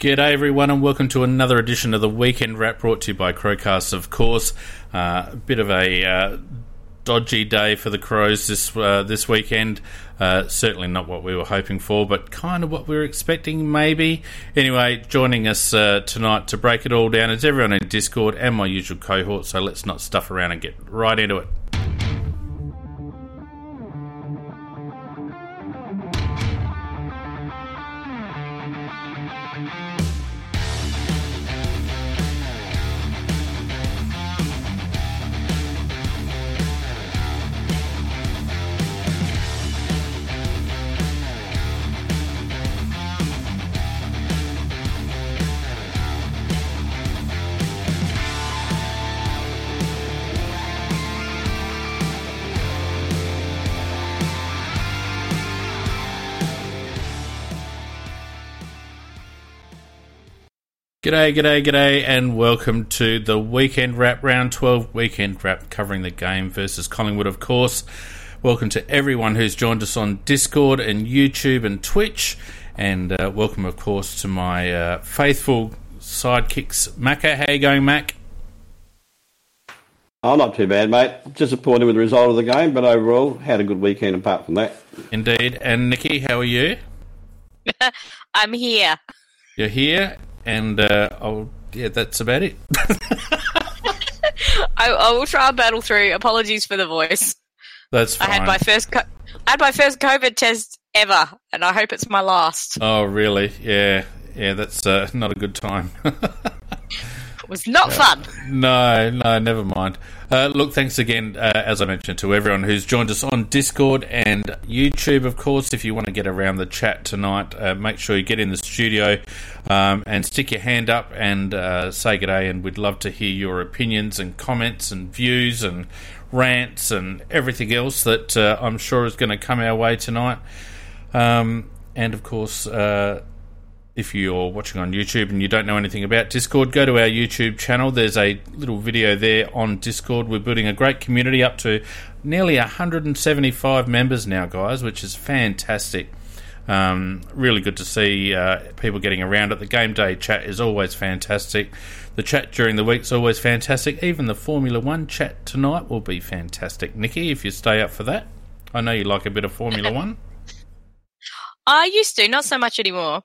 G'day everyone and welcome to another edition of the Weekend Wrap brought to you by Crowcast of course. Uh, a bit of a uh, dodgy day for the Crows this uh, this weekend. Uh, certainly not what we were hoping for, but kind of what we were expecting maybe. Anyway, joining us uh, tonight to break it all down is everyone in Discord and my usual cohort, so let's not stuff around and get right into it. G'day, g'day, g'day, and welcome to the Weekend Wrap, Round 12 Weekend Wrap, covering the game versus Collingwood, of course. Welcome to everyone who's joined us on Discord and YouTube and Twitch, and uh, welcome, of course, to my uh, faithful sidekicks, Macca. How you going, Mac? Oh, not too bad, mate. Disappointed with the result of the game, but overall, had a good weekend apart from that. Indeed. And Nikki, how are you? I'm here. You're here, and uh, I'll, yeah, that's about it. I, I will try and battle through. Apologies for the voice. That's fine. I had my first co- I had my first COVID test ever, and I hope it's my last. Oh, really? Yeah, yeah. That's uh, not a good time. Was not fun. No, no, never mind. Uh, look, thanks again, uh, as I mentioned, to everyone who's joined us on Discord and YouTube, of course. If you want to get around the chat tonight, uh, make sure you get in the studio um, and stick your hand up and uh, say good day. And we'd love to hear your opinions and comments and views and rants and everything else that uh, I'm sure is going to come our way tonight. Um, and of course, uh, if you're watching on YouTube and you don't know anything about Discord, go to our YouTube channel. There's a little video there on Discord. We're building a great community up to nearly 175 members now, guys, which is fantastic. Um, really good to see uh, people getting around it. The game day chat is always fantastic. The chat during the week is always fantastic. Even the Formula One chat tonight will be fantastic. Nikki, if you stay up for that, I know you like a bit of Formula One. I used to, not so much anymore.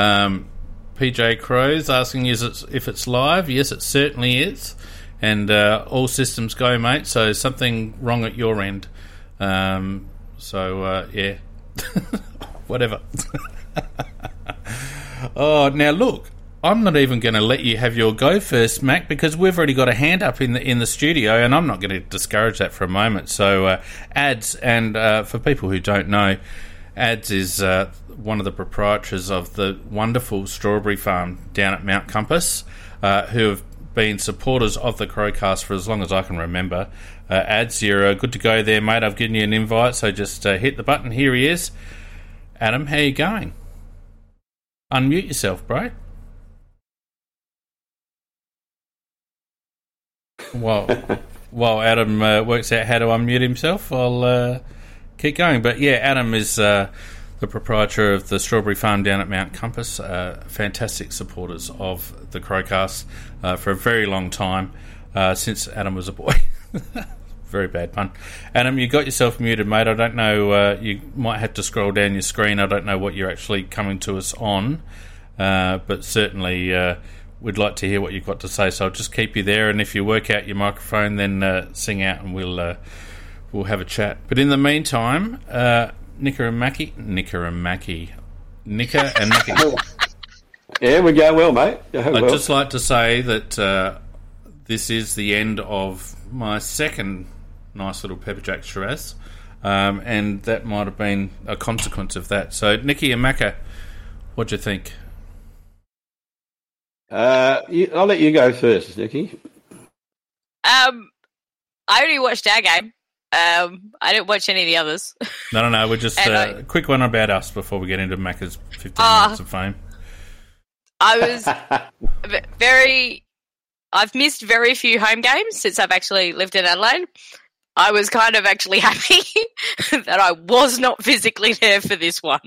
Um, PJ Crows asking is it if it's live? Yes, it certainly is, and uh, all systems go, mate. So something wrong at your end. Um, so uh, yeah, whatever. oh, now look, I'm not even going to let you have your go first, Mac, because we've already got a hand up in the in the studio, and I'm not going to discourage that for a moment. So uh, ads, and uh, for people who don't know. Ads is uh, one of the proprietors of the wonderful strawberry farm down at Mount Compass, uh, who have been supporters of the Crowcast for as long as I can remember. Uh, Ads, you're uh, good to go there, mate. I've given you an invite, so just uh, hit the button. Here he is. Adam, how you going? Unmute yourself, bro. While, while Adam uh, works out how to unmute himself, I'll uh, keep going. But yeah, Adam is uh, the proprietor of the Strawberry Farm down at Mount Compass. Uh, fantastic supporters of the Crowcast uh, for a very long time, uh, since Adam was a boy. very bad pun. Adam, you got yourself muted, mate. I don't know. Uh, you might have to scroll down your screen. I don't know what you're actually coming to us on, uh, but certainly. Uh, We'd like to hear what you've got to say, so I'll just keep you there. And if you work out your microphone, then sing out, and we'll we'll have a chat. But in the meantime, uh, Nicker and Mackie, Nicker and Mackie, Nicker and Mackie. Yeah, we're going well, mate. Going I'd well. just like to say that uh, this is the end of my second nice little pepper jack Shiraz, um, and that might have been a consequence of that. So, Nicky and Macca, what do you think? Uh, you, I'll let you go first, Nicky. Um, I only watched our game. Um, I didn't watch any of the others. No, no, no. We're just And uh, I- a quick one about us before we get into Macca's 15 Ah. minutes of fame. I was very. I've missed very few home games since I've actually lived in Adelaide. I was kind of actually happy that I was not physically there for this one.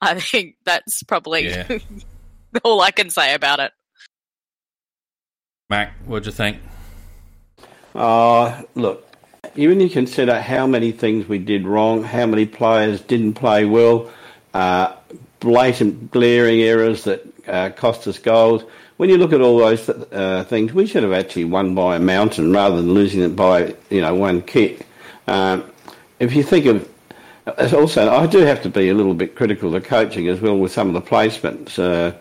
I think that's probably Yeah. all I can say about it. Mac, what'd you think? Uh, look, even you consider how many things we did wrong, how many players didn't play well, uh, blatant, glaring errors that uh, cost us goals. When you look at all those uh, things, we should have actually won by a mountain rather than losing it by you know one kick. Um, if you think of also, I do have to be a little bit critical of the coaching as well with some of the placements uh,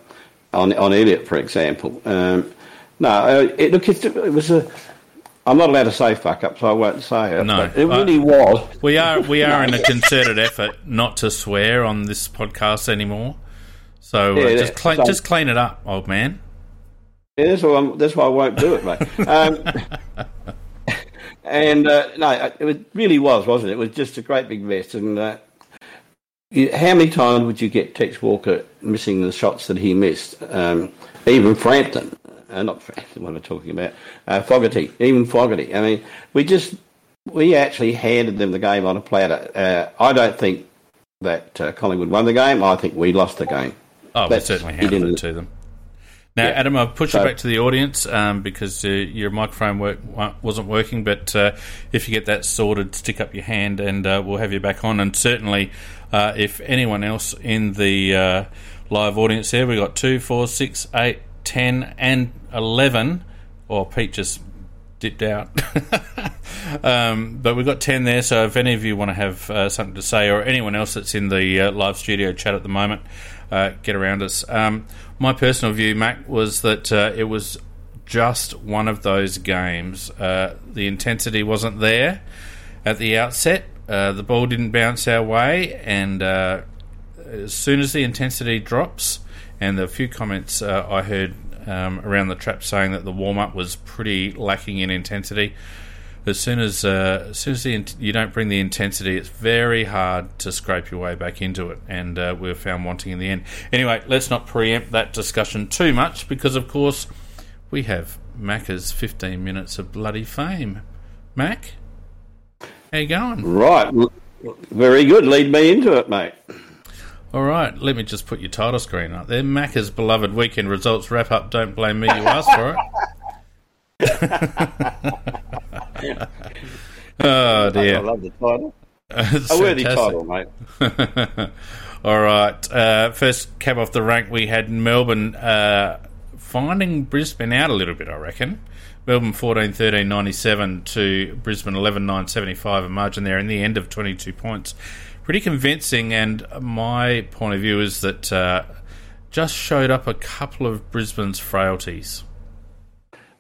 on on Elliott, for example. Um, no, uh, it, look, it was a I'm not allowed to say fuck up, so I won't say it. No, it really uh, was. We are we are in a concerted effort not to swear on this podcast anymore. So uh, yeah, just clean so, just clean it up, old man. Yeah, that's why, I'm, that's why I won't do it, mate. Um, and uh, no, it really was, wasn't it? It was just a great big mess. And uh, you, how many times would you get Tex Walker missing the shots that he missed? Um, even Frampton uh, not what am I talking about? Uh, Fogarty, even Fogarty. I mean, we just we actually handed them the game on a platter. Uh, I don't think that uh, Collingwood won the game. I think we lost the game. Oh, That's, we certainly handed it to them. Now, yeah. Adam, I've pushed so, you back to the audience um, because uh, your microphone work, wasn't working. But uh, if you get that sorted, stick up your hand and uh, we'll have you back on. And certainly, uh, if anyone else in the uh, live audience there, we've got two, four, six, eight, 10 and 11. Or Pete just dipped out. um, but we've got 10 there, so if any of you want to have uh, something to say, or anyone else that's in the uh, live studio chat at the moment, uh, get around us. Um, my personal view, Mac, was that uh, it was just one of those games. Uh, the intensity wasn't there at the outset. Uh, the ball didn't bounce our way, and as soon as the intensity drops, and the few comments uh, I heard um, around the trap saying that the warm up was pretty lacking in intensity. As soon as uh, as soon as the, you don't bring the intensity, it's very hard to scrape your way back into it, and uh, we were found wanting in the end. Anyway, let's not preempt that discussion too much because, of course, we have Macca's 15 minutes of bloody fame. Mac, how you going? Right, very good. Lead me into it, mate. All right, let me just put your title screen up there. Macca's beloved weekend results wrap up. Don't blame me, you asked for it. oh dear! I love the title. a worthy title, mate. All right. Uh, first cab off the rank, we had Melbourne uh, finding Brisbane out a little bit. I reckon. Melbourne 14 13 97 to Brisbane 11 9 75, a margin there in the end of 22 points pretty convincing. And my point of view is that uh, just showed up a couple of Brisbane's frailties.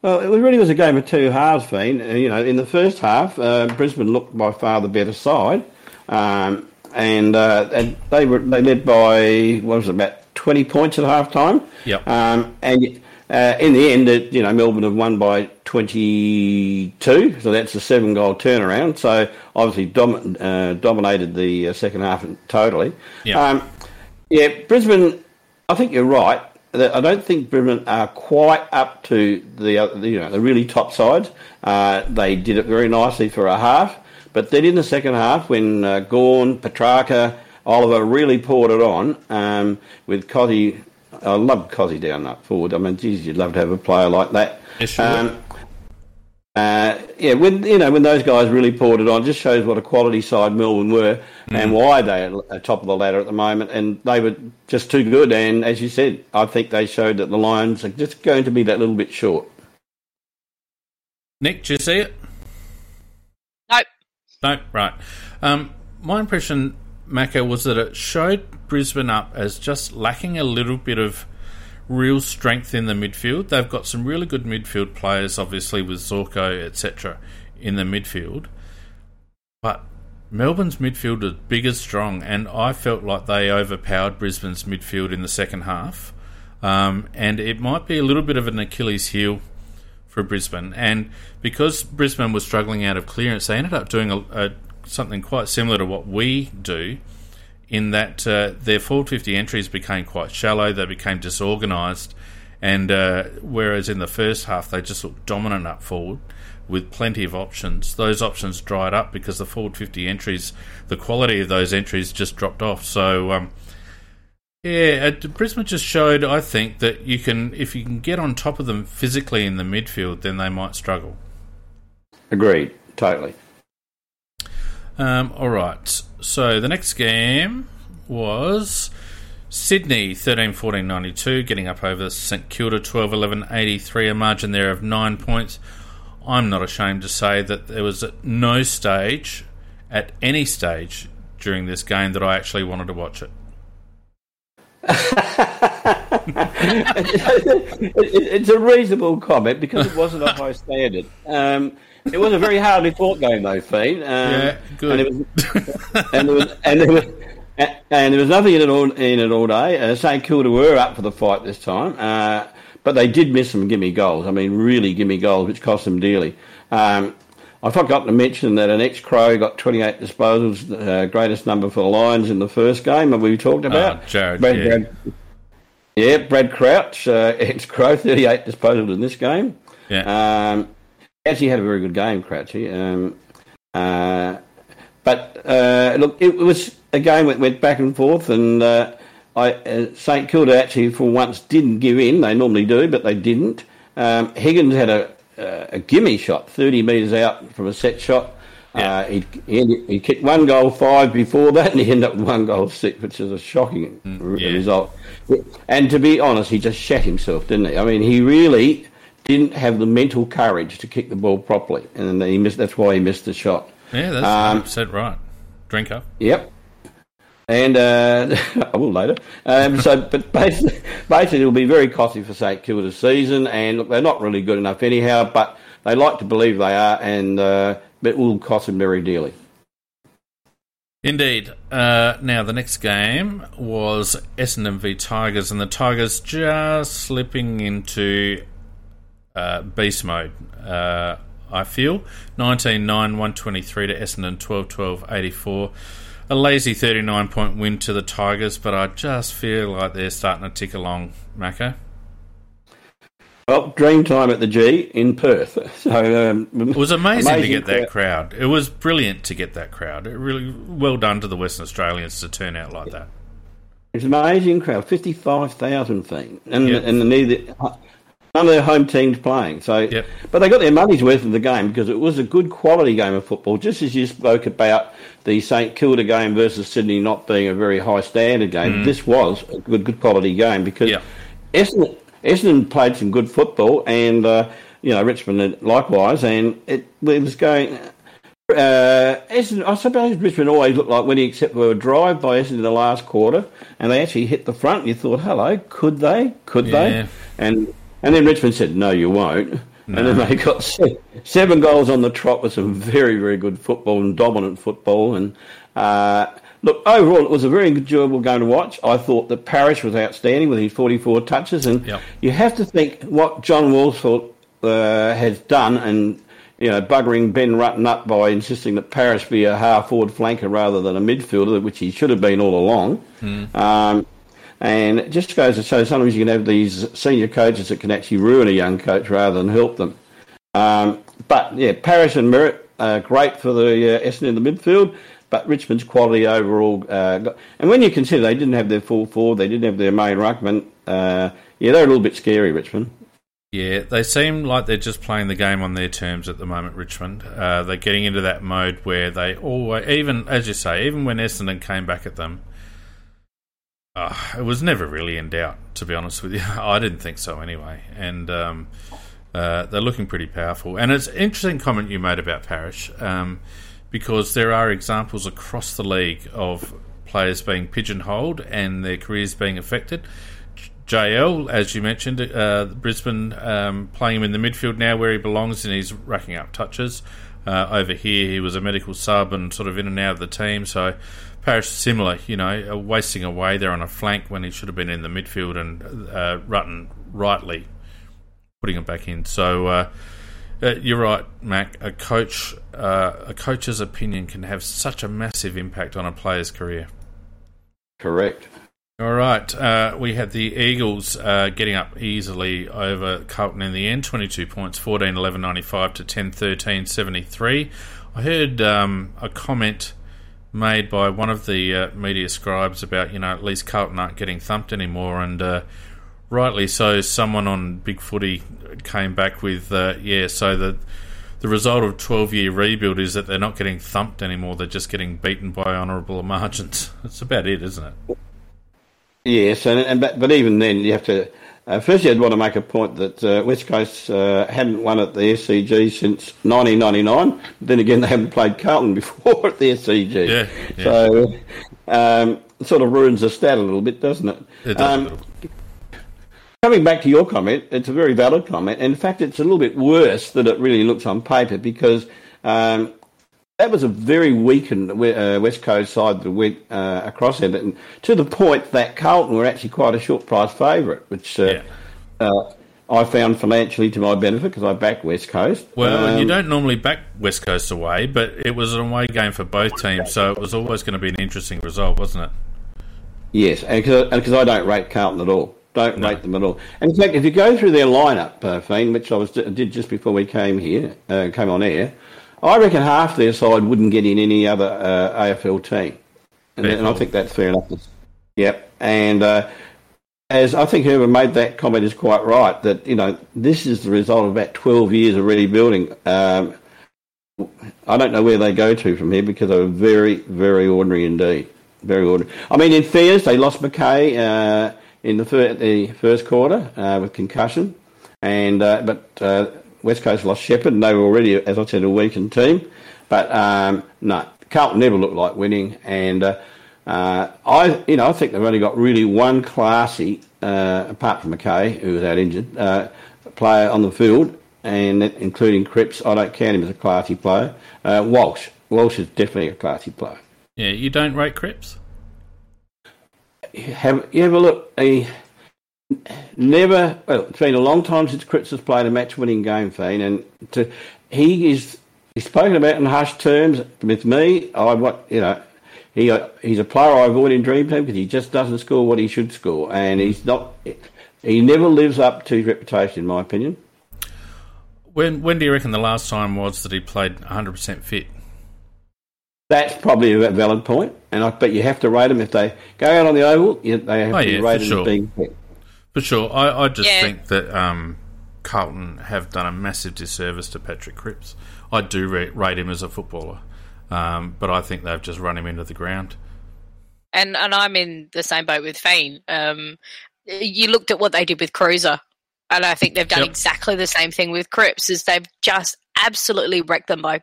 Well, it really was a game of two halves, Veen. Uh, you know, in the first half, uh, Brisbane looked by far the better side, um, and uh, and they were they led by what was it, about twenty points at half time. Yep. Um, and uh, in the end, it, you know, Melbourne have won by 22, so that's a seven goal turnaround. So obviously dom- uh, dominated the uh, second half totally. Yeah. Um, yeah, Brisbane, I think you're right. I don't think Brisbane are quite up to the you know the really top sides. Uh, they did it very nicely for a half, but then in the second half, when uh, Gawn, Petracca, Oliver really poured it on um, with Cozzy I love Cozzy down that forward. I mean, geez, you'd love to have a player like that. Yes, sure. Um, uh, yeah, when you know when those guys really poured it on, just shows what a quality side Melbourne were mm. and why they are top of the ladder at the moment. And they were just too good. And as you said, I think they showed that the Lions are just going to be that little bit short. Nick, do you see it? Nope. Nope. Right. Um, my impression, Macca, was that it showed Brisbane up as just lacking a little bit of real strength in the midfield. They've got some really good midfield players, obviously with Zorko, etc., in the midfield. But Melbourne's midfield is big as strong, and I felt like they overpowered Brisbane's midfield in the second half. Um, and it might be a little bit of an Achilles heel for Brisbane. And because Brisbane was struggling out of clearance, they ended up doing a, a, something quite similar to what we do in that uh, their forward 50 entries became quite shallow, they became disorganised, and uh, whereas in the first half they just looked dominant up forward with plenty of options, those options dried up because the forward 50 entries, the quality of those entries just dropped off. So um, Yeah, Brisbane just showed, I think, that you can, if you can get on top of them physically in the midfield, then they might struggle. Agreed, totally. Um, all right. So the next game was Sydney 13 14 92, getting up over St Kilda 12 11 83, a margin there of nine points. I'm not ashamed to say that there was no stage, at any stage during this game, that I actually wanted to watch it. it, it, it's a reasonable comment because it wasn't a high standard. Um, it was a very hardly fought game, though, Fiend. Um, yeah, good. And, it was, and, there was, and, there was, and there was nothing in it all, in it all day. Uh, St Kilda were up for the fight this time, uh, but they did miss some gimme goals. I mean, really gimme goals, which cost them dearly. Um, I forgot to mention that an ex-Crow got 28 disposals, uh, greatest number for the Lions in the first game that we talked about. Uh, Jared, Brad, yeah. Brad, yeah, Brad Crouch, uh, ex-Crow, 38 disposals in this game. Yeah. Um, actually had a very good game, Crouchy. Um, uh, but uh, look, it was a game that went back and forth, and uh, I, uh, St Kilda actually for once didn't give in. They normally do, but they didn't. Um, Higgins had a, a gimme shot, 30 metres out from a set shot. Yeah. Uh, he, he, he kicked one goal five before that, and he ended up with one goal six, which is a shocking r- yeah. result. And to be honest, he just shat himself, didn't he? I mean, he really didn't have the mental courage to kick the ball properly, and he missed. That's why he missed the shot. Yeah, that's Um, 100% right. Drink up. Yep. And uh, I will later. Um, so, but basically, basically, it'll be very costly for St Kilda this season. And look, they're not really good enough anyhow, but they like to believe they are, and uh, it will cost them very dearly. Indeed. Uh, now, the next game was Essendon v Tigers, and the Tigers just slipping into uh, beast mode, uh, I feel. 19 9 123 to Essendon, 12 12 84. A lazy 39 point win to the Tigers, but I just feel like they're starting to tick along, Mako. Well, dream time at the G in Perth. So um, It was amazing, to get that crowd. It was brilliant to get that crowd. It really well done to the Western Australians to turn out like that. It's an amazing crowd, fifty-five thousand thing, and Yep. and neither none of their home teams playing. So, Yep. but they got their money's worth of the game because it was a good quality game of football. Just as you spoke about the St Kilda game versus Sydney not being a very high standard game, this was a good good quality game because Mm. Yeah. Essendon, Essendon played some good football, and uh, you know Richmond likewise, and it, it was going. Uh, Essendon, I suppose Richmond always looked like winning, except for a drive by Essendon in the last quarter, and they actually hit the front. And you thought, "Hello, could they? Could Yeah. they?" And and then Richmond said, "No, you won't." No. And then they got se- seven goals on the trot with some very, very good football and dominant football. And uh, look, overall, it was a very enjoyable game to watch. I thought that Parish was outstanding with his 44 touches. And Yep. you have to think what John Worsfold uh, has done and, you know, buggering Ben Rutten up by insisting that Parish be a half forward flanker rather than a midfielder, which he should have been all along. Um, and it just goes to show sometimes you can have these senior coaches that can actually ruin a young coach rather than help them. Um, but yeah, Parish and Merrett are great for the uh, Essendon in the midfield, but Richmond's quality overall. Uh, got, and when you consider they didn't have their full forward, they didn't have their main ruckman. Uh, yeah, they're a little bit scary, Richmond. Yeah, they seem like they're just playing the game on their terms at the moment, Richmond. Uh, they're getting into that mode where they always, even as you say, even when Essendon came back at them, uh, it was never really in doubt, to be honest with you. I didn't think so anyway. And um, uh, they're looking pretty powerful. And it's an interesting comment you made about Parish, um, because there are examples across the league of players being pigeonholed and their careers being affected. JL, as you mentioned, uh, Brisbane um, playing him in the midfield now where he belongs and he's racking up touches. Uh, over here, he was a medical sub and sort of in and out of the team. So Parish similar, you know, wasting away there on a flank when he should have been in the midfield and uh, Rutten rightly putting him back in. So uh, uh, you're right, Mac. A coach, uh, a coach's opinion can have such a massive impact on a player's career. Correct. All right, uh, we had the Eagles uh, getting up easily over Carlton in the end, 22 points, 14 11 95 to 10 13 73. I heard um, a comment made by one of the uh, media scribes about you know at least Carlton aren't getting thumped anymore, and uh, rightly so. Someone on Big Footy came back with uh, yeah, so the the result of twelve year rebuild is that they're not getting thumped anymore; they're just getting beaten by honourable margins. That's about it, isn't it? Yes, and, and but, but even then you have to uh, firstly, I'd want to make a point that uh, West Coast uh, hadn't won at the SCG since 1999. Then again, they haven't played Carlton before at the SCG. Yeah, yeah. So um, it sort of ruins the stat a little bit, doesn't it? It does Um. Coming back to your comment, it's a very valid comment. In fact, it's a little bit worse than it really looks on paper because um, that was a very weakened uh, West Coast side that went uh, across it, and to the point that Carlton were actually quite a short price favourite, which uh, Yeah. uh, I found financially to my benefit because I backed West Coast. Well, you Um, don't normally back West Coast away, but it was an away game for both teams, so it was always going to be an interesting result, wasn't it? Yes, and because I don't rate Carlton at all. Don't No. rate them at all. And in fact, if you go through their lineup, uh, Fiend, which I was did just before we came here, uh, came on air, I reckon half their side wouldn't get in any other uh, AFL team, and, and I think that's fair enough. Yep, and uh, as I think whoever made that comment is quite right that you know this is the result of about twelve years of rebuilding. Um, I don't know where they go to from here because they were very, very ordinary indeed. Very ordinary. I mean, in fairness, they lost McKay uh, in the, the first quarter uh, with concussion, and uh, but uh, West Coast lost Shepherd, and they were already, as I said, a weakened team. But um, no, Carlton never looked like winning, and uh, uh, I, you know, I think they've only got really one classy, uh, apart from McKay, who was out injured, uh, player on the field, and that- including Cripps. I don't count him as a classy player. Uh, Walsh, Walsh is definitely a classy player. Yeah, you don't rate Cripps? Have you ever look? He never. Well, it's been a long time since Cripps has played a match-winning game, Fiend, and to, he is. He's spoken about in hushed terms with me. I what you know. He uh, he's a player I avoid in Dream Team because he just doesn't score what he should score, and he's not. He never lives up to his reputation, in my opinion. When when do you reckon the last time was that he played 100% fit? That's probably a valid point, and I bet you have to rate them if they go out on the oval. They have Oh, to yeah, be for rated sure. as being fit. For sure. I, I just Yeah. think that um, Carlton have done a massive disservice to Patrick Cripps. I do rate, rate him as a footballer, um, but I think they've just run him into the ground. and and I'm in the same boat with Fane. Um, you looked at what they did with Cruiser, and I think they've done Yep. exactly the same thing with Cripps. Is they've just absolutely wrecked them by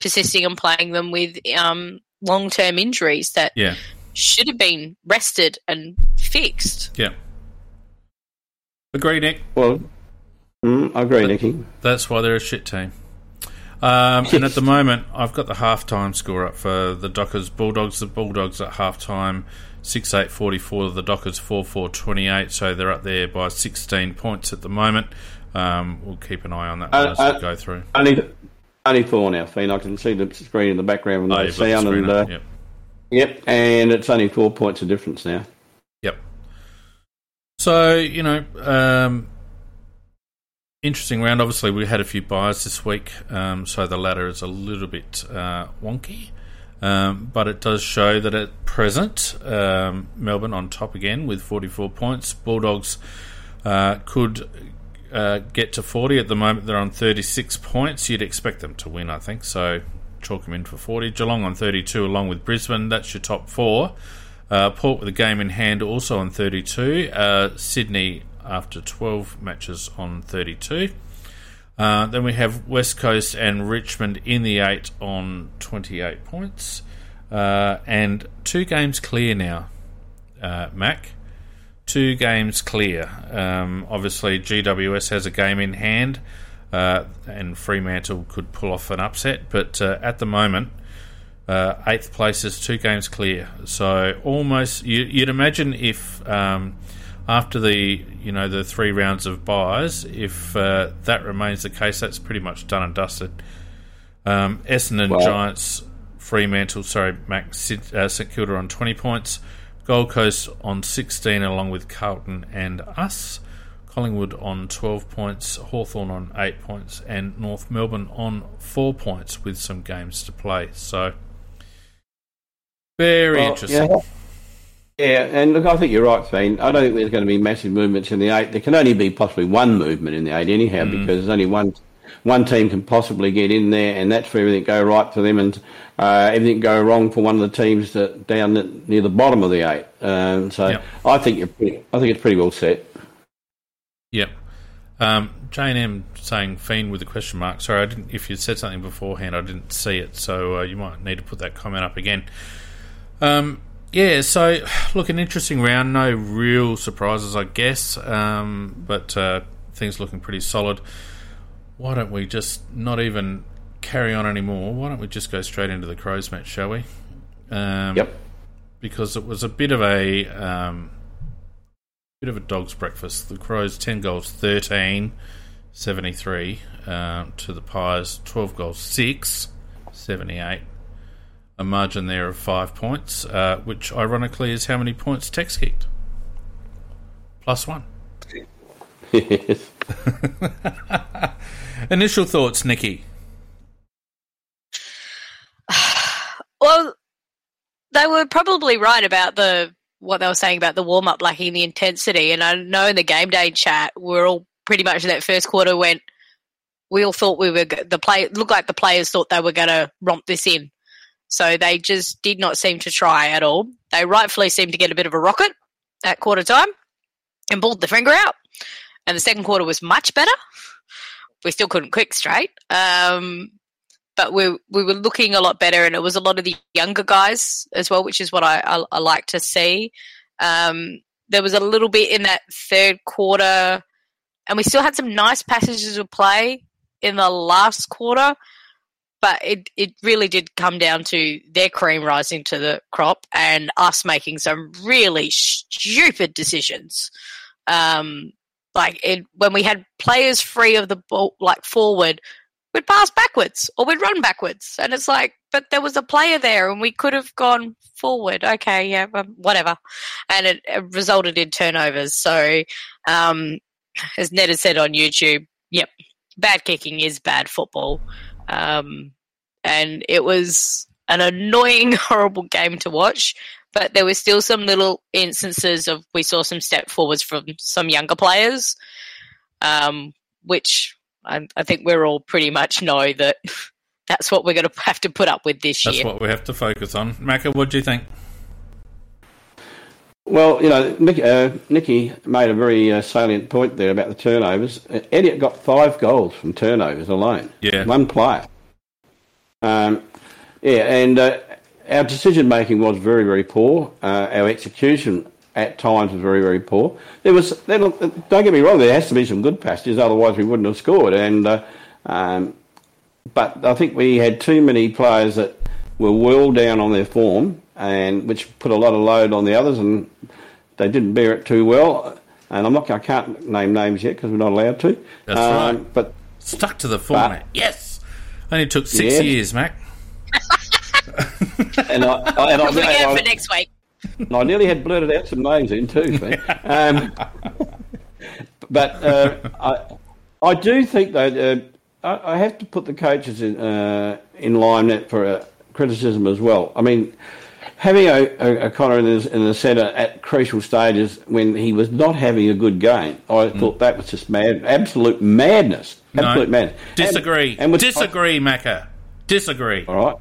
persisting and playing them with um, long term injuries that Yeah, should have been rested and fixed. yeah. Agree, Nick. Well, mm, I agree, Nicky. That's why they're a shit team. Um, and at the moment, I've got the halftime score up for the Dockers Bulldogs. The Bulldogs at halftime, 6 8 44. The Dockers 4 4 28. So they're up there by 16 points at the moment. Um, we'll keep an eye on that Uh, as uh, we go through. Only, only four now, Fiend. I can see the screen in the background with Oh, no you've got the sound. And, up, uh, yep. Yep, and it's only four points of difference now. So you know, um, interesting round. Obviously, we had a few buys this week, um, so the ladder is a little bit uh, wonky. Um, but it does show that at present, um, Melbourne on top again with 44 points. Bulldogs uh, could uh, get to 40 at the moment. They're on 36 points. You'd expect them to win, I think. So chalk them in for 40. Geelong on 32, along with Brisbane. That's your top four. Uh, Port with a game in hand also on 32. Uh, Sydney after 12 matches on 32. Uh, then we have West Coast and Richmond in the 8 on 28 points. Uh, and two games clear now, uh, Mac. Two games clear. Um, obviously, GWS has a game in hand, uh, and Fremantle could pull off an upset. But at the moment, uh, eighth place is two games clear. So almost, you, you'd imagine if um, after the you know the three rounds of buys, if uh, that remains the case, that's pretty much done and dusted. Um, Essendon Well- Giants, Fremantle, sorry, Mac Sid- uh, St Kilda on twenty points, Gold Coast on sixteen, along with Carlton and us. Collingwood on 12 points, Hawthorn on 8 points, and North Melbourne on 4 points with some games to play. So, Very Well, interesting. Yeah. Yeah, and look, I think you're right, Fiend. I don't think there's going to be massive movements in the eight. There can only be possibly one movement in the eight, anyhow, Mm. because there's only one one team can possibly get in there, and that's for everything go right for them, and uh, everything go wrong for one of the teams that down the, near the bottom of the eight. Um, so Yep. I think you're pretty, I think it's pretty well set. Yep. Um, Jane M saying fiend with a question mark. Sorry, I didn't. If you said something beforehand, I didn't see it, so uh, you might need to put that comment up again. Um, yeah. So, look, an interesting round. No real surprises, I guess, um, but uh, things looking pretty solid. Why don't we just not even carry on anymore? Why don't we just go straight into the Crows match, shall we? Um, Yep. because it was a bit of a um, bit of a dog's breakfast. The Crows ten goals, 13, 73 uh, to the Pies, twelve goals, six, 78. A margin there of five points, uh, which ironically is how many points Tex kicked. Plus one. Yes. Initial thoughts, Nikki. Well, they were probably right about the what they were saying about the warm up lacking the intensity. And I know in the game day chat, we're all pretty much in that first quarter went. We all thought we were g- the play. Looked like the players thought they were going to romp this in, so they just did not seem to try at all. They rightfully seemed to get a bit of a rocket at quarter time and pulled the finger out. And the second quarter was much better. We still couldn't click straight. Um, but we we were looking a lot better, and it was a lot of the younger guys as well, which is what I I, I like to see. Um, there was a little bit in that third quarter, and we still had some nice passages of play in the last quarter, but it it really did come down to their cream rising to the crop and us making some really stupid decisions. Um, like it, when we had players free of the ball, like forward, we'd pass backwards or we'd run backwards. And it's like, but there was a player there and we could have gone forward. Okay, yeah, whatever. And it, it resulted in turnovers. So, um, as Ned has said on YouTube, yep, bad kicking is bad football. Um, and it was an annoying, horrible game to watch. But there were still some little instances of we saw some step forwards from some younger players, um, which I, I think we're all pretty much know that that's what we're going to have to put up with this That's year. That's what we have to focus on. Macca, what do you think? Well, you know, Nick, uh, Nicky made a very uh, salient point there about the turnovers. Uh, Elliott got five goals from turnovers alone. Yeah. One player. Um, yeah, and uh, our decision making was very, very poor. Uh, our execution at times was very, very poor. There was, there, don't get me wrong, there has to be some good passages, otherwise we wouldn't have scored. And uh, um, but I think we had too many players that were well down on their form, and which put a lot of load on the others, and they didn't bear it too well. And I'm not, I can't name names yet because we're not allowed to. Um, That's right. But Stuck to the format. yes. Only took six Yeah. years, Mac. and I, I, and I, Look out I- for next week. And I nearly had blurted out some names in too. um, but uh, I, I do think though uh, I, I have to put the coaches in uh, in line for uh, criticism as well. I mean, having a, a, O'Connor in the, in the centre at crucial stages when he was not having a good game, I mm. thought that was just mad, absolute madness, absolute no. madness. Disagree. and with- Disagree, Macca. Disagree. All right.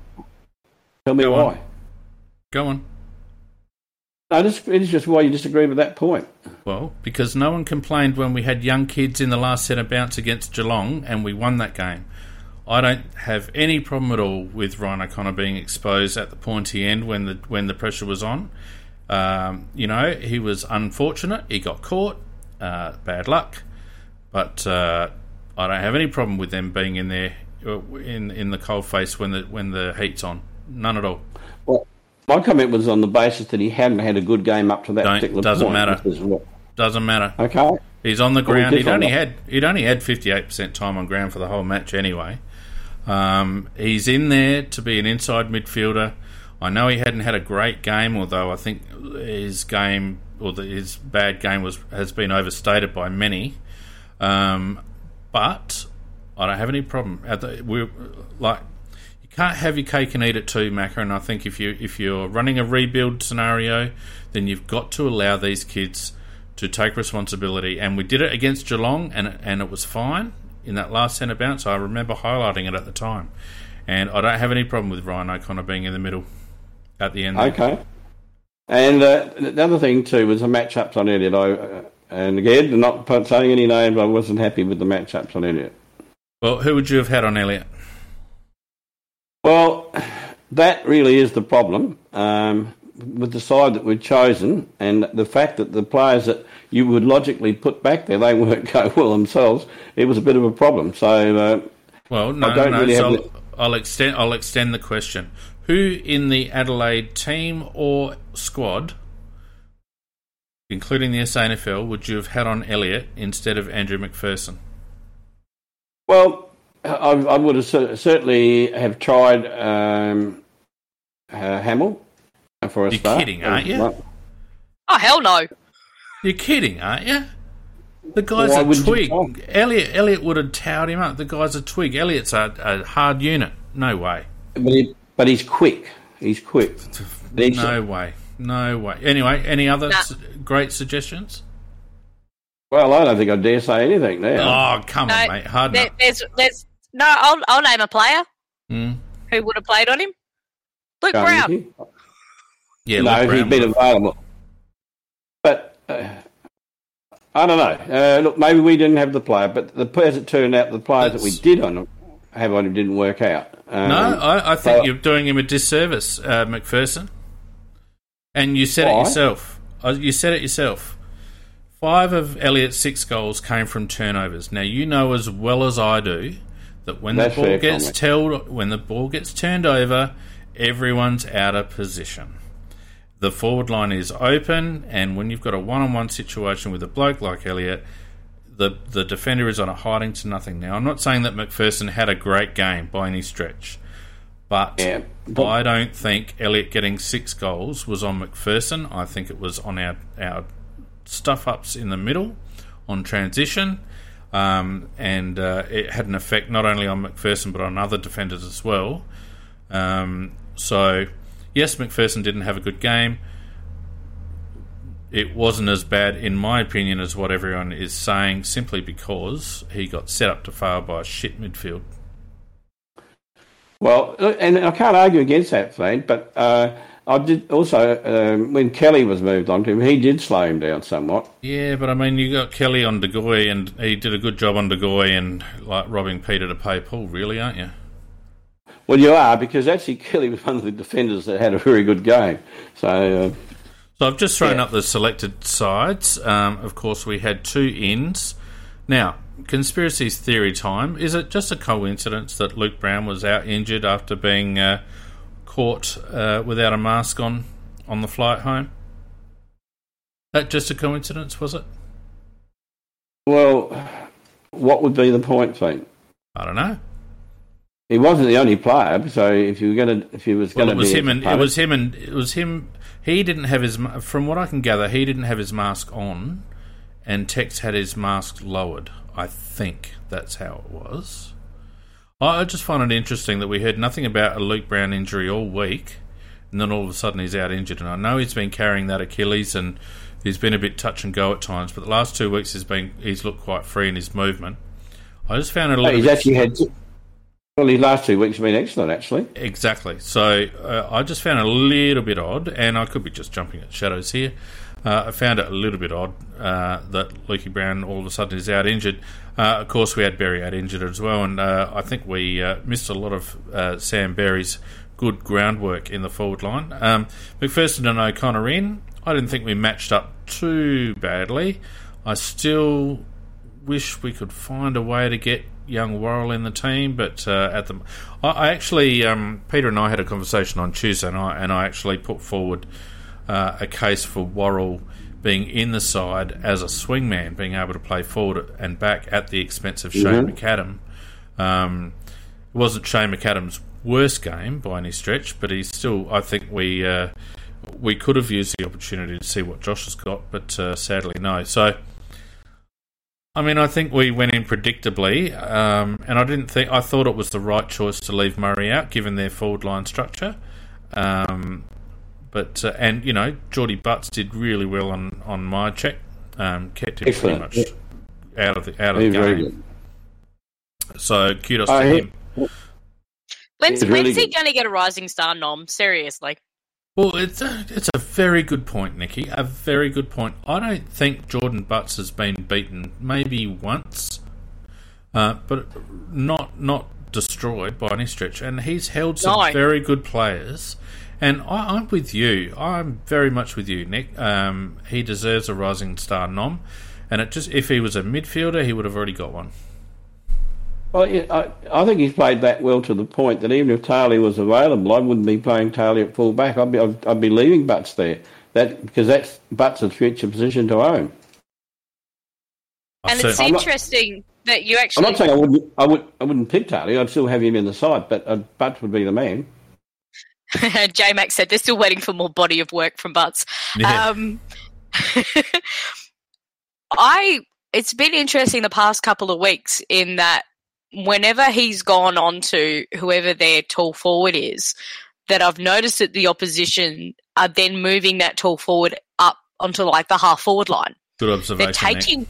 Tell me Go why. on. Go on. No, just, it's just why you disagree with that point. Well, because no one complained when we had young kids in the last set of bounce against Geelong and we won that game. I don't have any problem at all with Ryan O'Connor being exposed at the pointy end when the when the pressure was on. Um, you know, he was unfortunate. He got caught. Uh, bad luck. But uh, I don't have any problem with them being in there uh, in in the cold face when the when the heat's on. None at all. Well, my comment was on the basis that he hadn't had a good game up to that Don't- particular doesn't point. matter. Doesn't matter. Okay. He's on the Well, ground. He'd only on had he'd only had fifty eight percent time on ground for the whole match anyway. Um, he's in there to be an inside midfielder. I know he hadn't had a great game, although I think his game or the, his bad game was has been overstated by many. Um, but I don't have any problem. At the, we like you can't have your cake and eat it too, Macca. And I think if you if you're running a rebuild scenario, then you've got to allow these kids to take responsibility. And we did it against Geelong, and and it was fine in that last centre bounce. I remember highlighting it at the time, and I don't have any problem with Ryan O'Connor being in the middle at the end. There. Okay. And uh, the other thing too was the matchups on Elliott. I, uh, and again, not saying any names, I wasn't happy with the matchups on Elliott. Well, who would you have had on Elliott? Well, that really is the problem um, with the side that we've chosen, and the fact that the players that you would logically put back there, they weren't go well themselves. It was a bit of a problem. So, uh, well, no, no, really so I'll, I'll extend. I'll extend the question. Who in the Adelaide team or squad, including the SANFL, would you have had on Elliott instead of Andrew McPherson? Well, I, I would have certainly have tried um, uh, Hamill for a You're start. kidding, aren't you? Oh hell no! You're kidding, aren't you? The guy's Why a twig. Elliott, Elliott would have towered him up. The guy's a twig. Elliott's a, a hard unit. No way. But, he, but he's quick. He's quick. He's no way. No way. Anyway, any other nah. su- great suggestions? Well, I don't think I dare say anything now. Oh, come no, on, mate. Hard there, There's, there's no. I'll, I'll name a player mm. who would have played on him. Luke Brown. Yeah, no, he'd been available. But uh, I don't know. Uh, look, maybe we didn't have the player, but the as it turned out, the players That's... that we did on have on him didn't work out. Um, no, I, I think you're doing him a disservice, uh, McPherson. And you said why? it yourself. Uh, you said it yourself. Five of Elliott's six goals came from turnovers. Now you know as well as I do that when That's the ball gets telled, when the ball gets turned over, everyone's out of position. The forward line is open, and when you've got a one-on-one situation with a bloke like Elliott, the the defender is on a hiding to nothing. Now, I'm not saying that McPherson had a great game by any stretch, but, yeah, but I don't think Elliott getting six goals was on McPherson. I think it was on our our stuff ups in the middle, on transition, um, and uh, it had an effect not only on McPherson but on other defenders as well. Um, so yes, McPherson didn't have a good game. It wasn't as bad, in my opinion, as what everyone is saying, simply because he got set up to fail by a shit midfield. Well, and I can't argue against that, Fane, but uh, I did also, um, when Kelly was moved on to him, he did slow him down somewhat. Yeah, but I mean, you got Kelly on De Goey he did a good job on De Goey like robbing Peter to pay Paul, really, aren't you? Well, you are because actually Kelly was one of the defenders that had a very good game. So, uh, so I've just thrown yeah. up the selected sides. Um, of course, we had two ins. Now, conspiracy theory time. Is it just a coincidence that Luke Brown was out injured after being uh, caught uh, without a mask on on the flight home? That just a coincidence, was it? Well, what would be the point, Pete? I don't know he wasn't the only player. So if you were going to, if he was going well, to, it was him and it was him and it was him. He didn't have his, from what I can gather, he didn't have his mask on, and Tex had his mask lowered. I think that's how it was. I just find it interesting that we heard nothing about a Luke Brown injury all week, and then all of a sudden he's out injured. And I know he's been carrying that Achilles, and he's been a bit touch and go at times. But the last two weeks he's been he's looked quite free in his movement. I just found it a little. He's actually had well, his last two weeks have been excellent, actually. Exactly. So uh, I just found it a little bit odd, and I could be just jumping at shadows here. Uh, I found it a little bit odd uh, that Lukey Brown all of a sudden is out injured. Uh, of course, we had Berry out injured as well, and uh, I think we uh, missed a lot of Sam Berry's good groundwork in the forward line. Um, McPherson and O'Connor in. I didn't think we matched up too badly. I still wish we could find a way to get young Worrell in the team, but uh, at the I, I actually um, Peter and I had a conversation on Tuesday night, and I actually put forward uh, a case for Worrell being in the side as a swingman, being able to play forward and back at the expense of Shane mm-hmm. McAdam. Um, it wasn't Shane McAdam's worst game by any stretch, but he's still. I think we uh, we could have used the opportunity to see what Josh has got, but uh, sadly no. So I mean, I think we went in predictably, um, and I didn't think I thought it was the right choice to leave Murray out, given their forward line structure. Um, but uh, and you know, Geordie Butts did really well on on Mihocek, um, kept him Excellent. pretty much out of the out of He's the game. So kudos Oh, to he- him. When's, really when's he going to get a Rising Star nom? Seriously. Well, it's a, it's a very good point, Nikki. A very good point. I don't think Jordan Butts has been beaten maybe once, uh, but not not destroyed by any stretch. And he's held some No. very good players. And I, I'm with you. I'm very much with you, Nick. Um, he deserves a Rising Star nom. And it just if he was a midfielder, he would have already got one. Well, I, I think he's played that well to the point that even if Taylor was available, I wouldn't be playing Taylor at full back. I'd be, I'd, I'd be leaving Butts there. That because that's Butts' future position to own. And it's certainly- I'm not- interesting that you actually. I'm not saying I wouldn't. I would. I wouldn't pick Taylor. I'd still have him in the side, but uh, Butts would be the man. J Max said they're still waiting for more body of work from Butts. Yeah. Um, I it's been interesting the past couple of weeks in that whenever he's gone on to whoever their tall forward is, that I've noticed that the opposition are then moving that tall forward up onto like the half forward line. good observation. They're observation. Nick. taking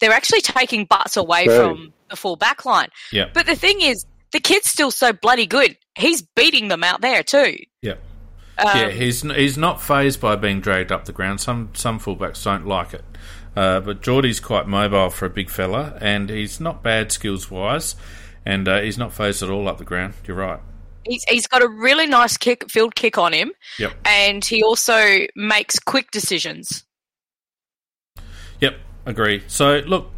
they're actually taking butts away Very. from the full back line. Yeah. But the thing is, the kid's still so bloody good. He's beating them out there too. Yeah. Um, yeah, he's he's not phased by being dragged up the ground. Some some fullbacks don't like it, uh, but Geordie's quite mobile for a big fella, and he's not bad skills wise, and uh, he's not phased at all up the ground. You're right. He's, he's got a really nice kick, field kick on him, Yep. and he also makes quick decisions. Yep. Agree. So look,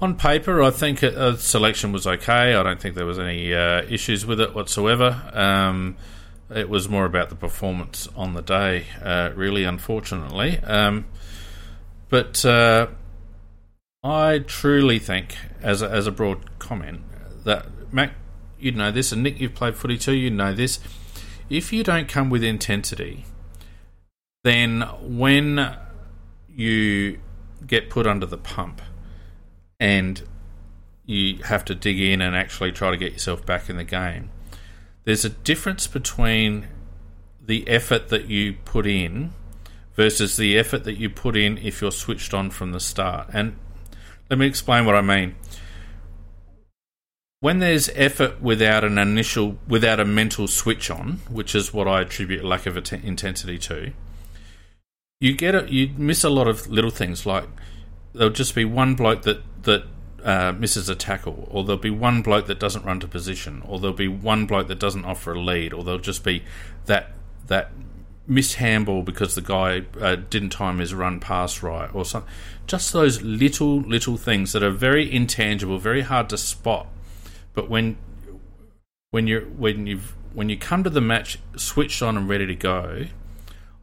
on paper, I think a, a selection was okay. I don't think there was any uh, issues with it whatsoever. Um, it was more about the performance on the day, uh, really, unfortunately. Um, but uh, I truly think, as a, as a broad comment, that Mac, you know this, and Nick, you've played footy too. You know this. If you don't come with intensity, then when you get put under the pump and you have to dig in and actually try to get yourself back in the game, there's a difference between the effort that you put in versus the effort that you put in if you're switched on from the start. And let me explain what I mean. When there's effort without an initial, without a mental switch on, which is what I attribute lack of intensity to, you get a, you miss a lot of little things like there'll just be one bloke that that uh, misses a tackle, or there'll be one bloke that doesn't run to position, or there'll be one bloke that doesn't offer a lead, or there'll just be that that missed handball because the guy uh, didn't time his run pass right, or something. Just those little little things that are very intangible, very hard to spot, but when when you when you've when you come to the match switched on and ready to go,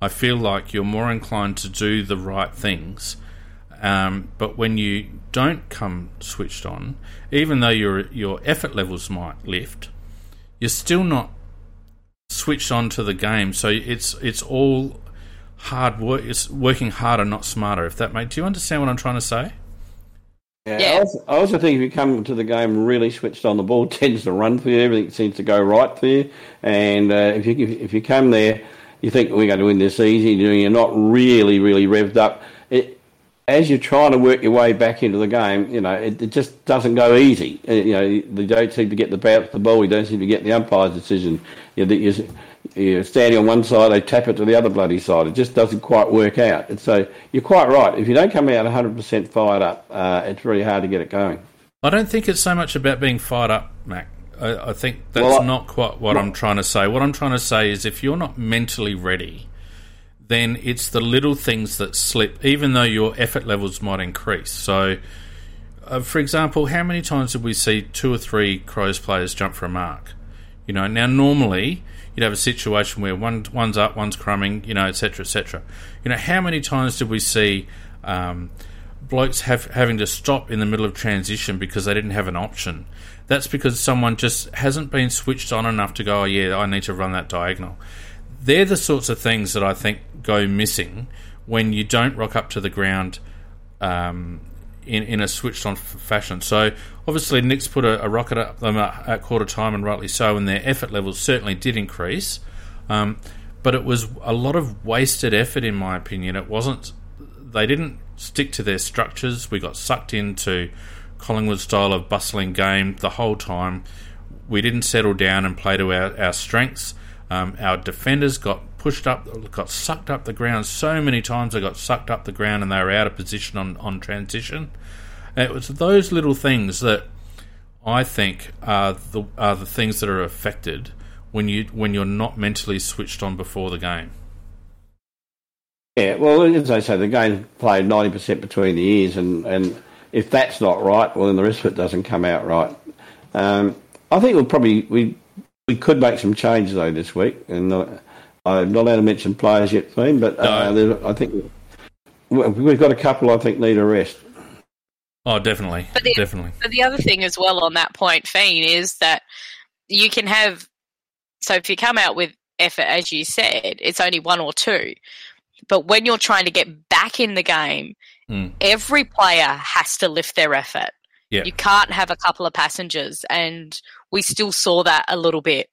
I feel like you're more inclined to do the right things. Um, but when you don't come switched on, even though your your effort levels might lift, you're still not switched on to the game. So it's it's all hard work. It's working harder, not smarter. If that makes do you understand what I'm trying to say? Yeah, Yeah. I, also, I also think if you come to the game really switched on, the ball tends to run for you. Everything seems to go right for you. And uh, if you if you come there, you think we're going to win this easy. You're not really really revved up. As you're trying to work your way back into the game, you know it, it just doesn't go easy. Uh, You know you don't seem to get the bounce of the ball. You don't seem to get the umpire's decision. You, you're, you're standing on one side, they tap it to the other bloody side. It just doesn't quite work out. And so you're quite right. If you don't come out 100% fired up, uh, it's really hard to get it going. I don't think it's so much about being fired up, Mac. I, I think that's Well, I- not quite what I'm trying to say. What I'm trying to say is if you're not mentally ready, then it's the little things that slip, even though your effort levels might increase. So, uh, for example, how many times did we see two or three Crows players jump for a mark? You know, now normally you'd have a situation where one one's up, one's crumbing, you know, etc., etc. You know, how many times did we see um, blokes have having to stop in the middle of transition because they didn't have an option? That's because someone just hasn't been switched on enough to go, oh yeah, I need to run that diagonal. They're the sorts of things that I think go missing when you don't rock up to the ground um, in, in a switched on fashion. So obviously, Nick's put a, a rocket up them at quarter time, and rightly so, and their effort levels certainly did increase. Um, but it was a lot of wasted effort, in my opinion. It wasn't. They didn't stick to their structures. We got sucked into Collingwood style of bustling game the whole time. We didn't settle down and play to our, our strengths. Um, our defenders got pushed up, got sucked up the ground so many times. They got sucked up the ground and they were out of position on, on transition. It was those little things that I think are the are the things that are affected when you when you're not mentally switched on before the game. Yeah, well, as I say, the game played ninety percent between the ears, and, and if that's not right, well, then the rest of it doesn't come out right. Um, I think we'll probably we we could make some changes though this week, and uh, I'm not allowed to mention players yet, Dean, but uh, no. I think we've got a couple I think need a rest. Oh, definitely, but the, definitely. But the other thing as well on that point, Fiend, is that you can have. So if you come out with effort, as you said, it's only one or two. But when you're trying to get back in the game, mm. every player has to lift their effort. Yeah. You can't have a couple of passengers, and we still saw that a little bit.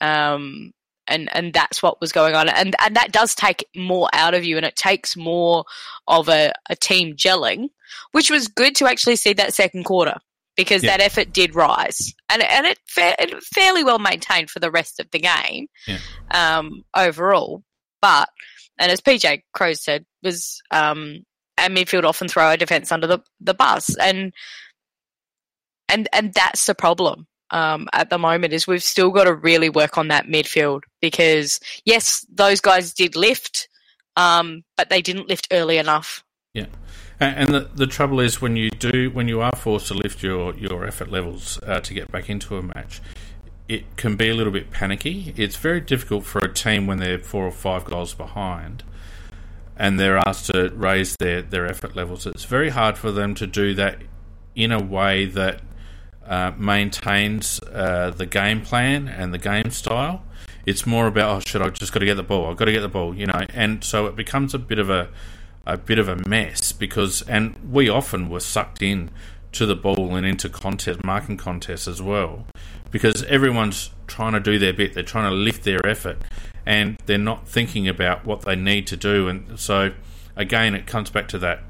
Um, and and that's what was going on and and that does take more out of you and it takes more of a, a team gelling which was good to actually see that second quarter because yeah. that effort did rise and and it, fa- it, fairly well maintained for the rest of the game yeah. um, overall but and as PJ Crowe said was um, a midfield often throw a defense under the, the bus and and and that's the problem um, at the moment is we've still got to really work on that midfield because yes, those guys did lift, um, but they didn't lift early enough. Yeah, and, the the trouble is when you do when you are forced to lift your your effort levels uh, to get back into a match. It can be a little bit panicky. It's very difficult for a team when they're four or five goals behind and they're asked to raise their, their effort levels. It's very hard for them to do that in a way that uh, maintains uh, the game plan and the game style. It's more about oh shit, I just got to get the ball. I've got to get the ball, you know. And so it becomes a bit of a a bit of a mess because and we often were sucked in to the ball and into contest marking contests as well because everyone's trying to do their bit. They're trying to lift their effort and they're not thinking about what they need to do. And so again, it comes back to that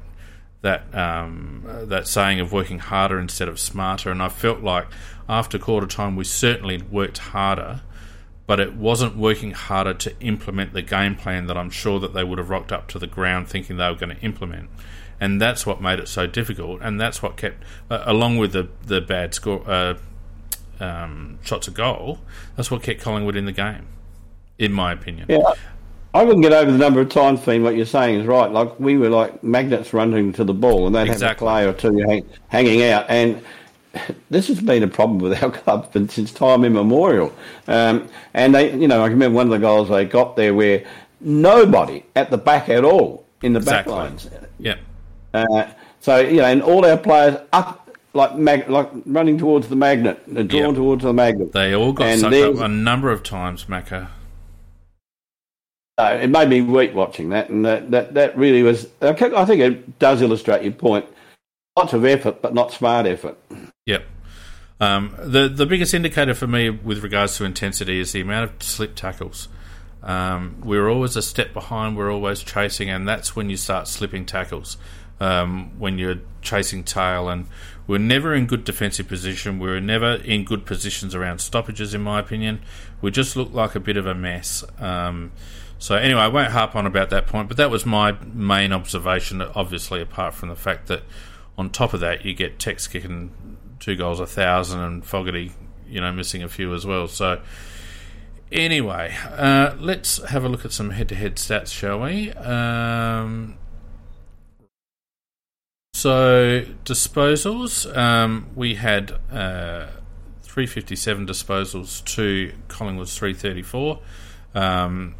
that um, that saying of working harder instead of smarter. And I felt like after quarter time we certainly worked harder, but it wasn't working harder to implement the game plan that I'm sure that they would have rocked up to the ground thinking they were going to implement. And that's what made it so difficult, and that's what kept, uh, along with the the bad score, uh, um, shots of goal. That's what kept Collingwood in the game, in my opinion. Yeah, I wouldn't get over the number of times, Fiend, what you're saying is right. Like, we were like magnets running to the ball, and they'd exactly. have a play or two hang, hanging out. And this has been a problem with our club since time immemorial. Um, and they, you know, I remember one of the goals they got there where nobody at the back at all in the exactly. back lines. Yeah. Uh, so, you know, and all our players up like mag- like running towards the magnet, drawn yep. towards the magnet. They all got and sucked up a number of times, Macca. Uh, it made me weep watching that, and that, that, that really was. I think it does illustrate your point. Lots of effort, but not smart effort. Yep. Um, the the biggest indicator for me with regards to intensity is the amount of slip tackles. Um, we're always a step behind. We're always chasing, and that's when you start slipping tackles. Um, when you're chasing tail, and we're never in good defensive position. We're never in good positions around stoppages, in my opinion. We just look like a bit of a mess. Um, so anyway, I won't harp on about that point, but that was my main observation. Obviously, apart from the fact that on top of that, you get Tex kicking two goals a thousand and Fogarty, you know, missing a few as well. So anyway, uh, let's have a look at some head-to-head stats, shall we? Um, so disposals, um, we had uh, 357 disposals to Collingwood's 334. Um,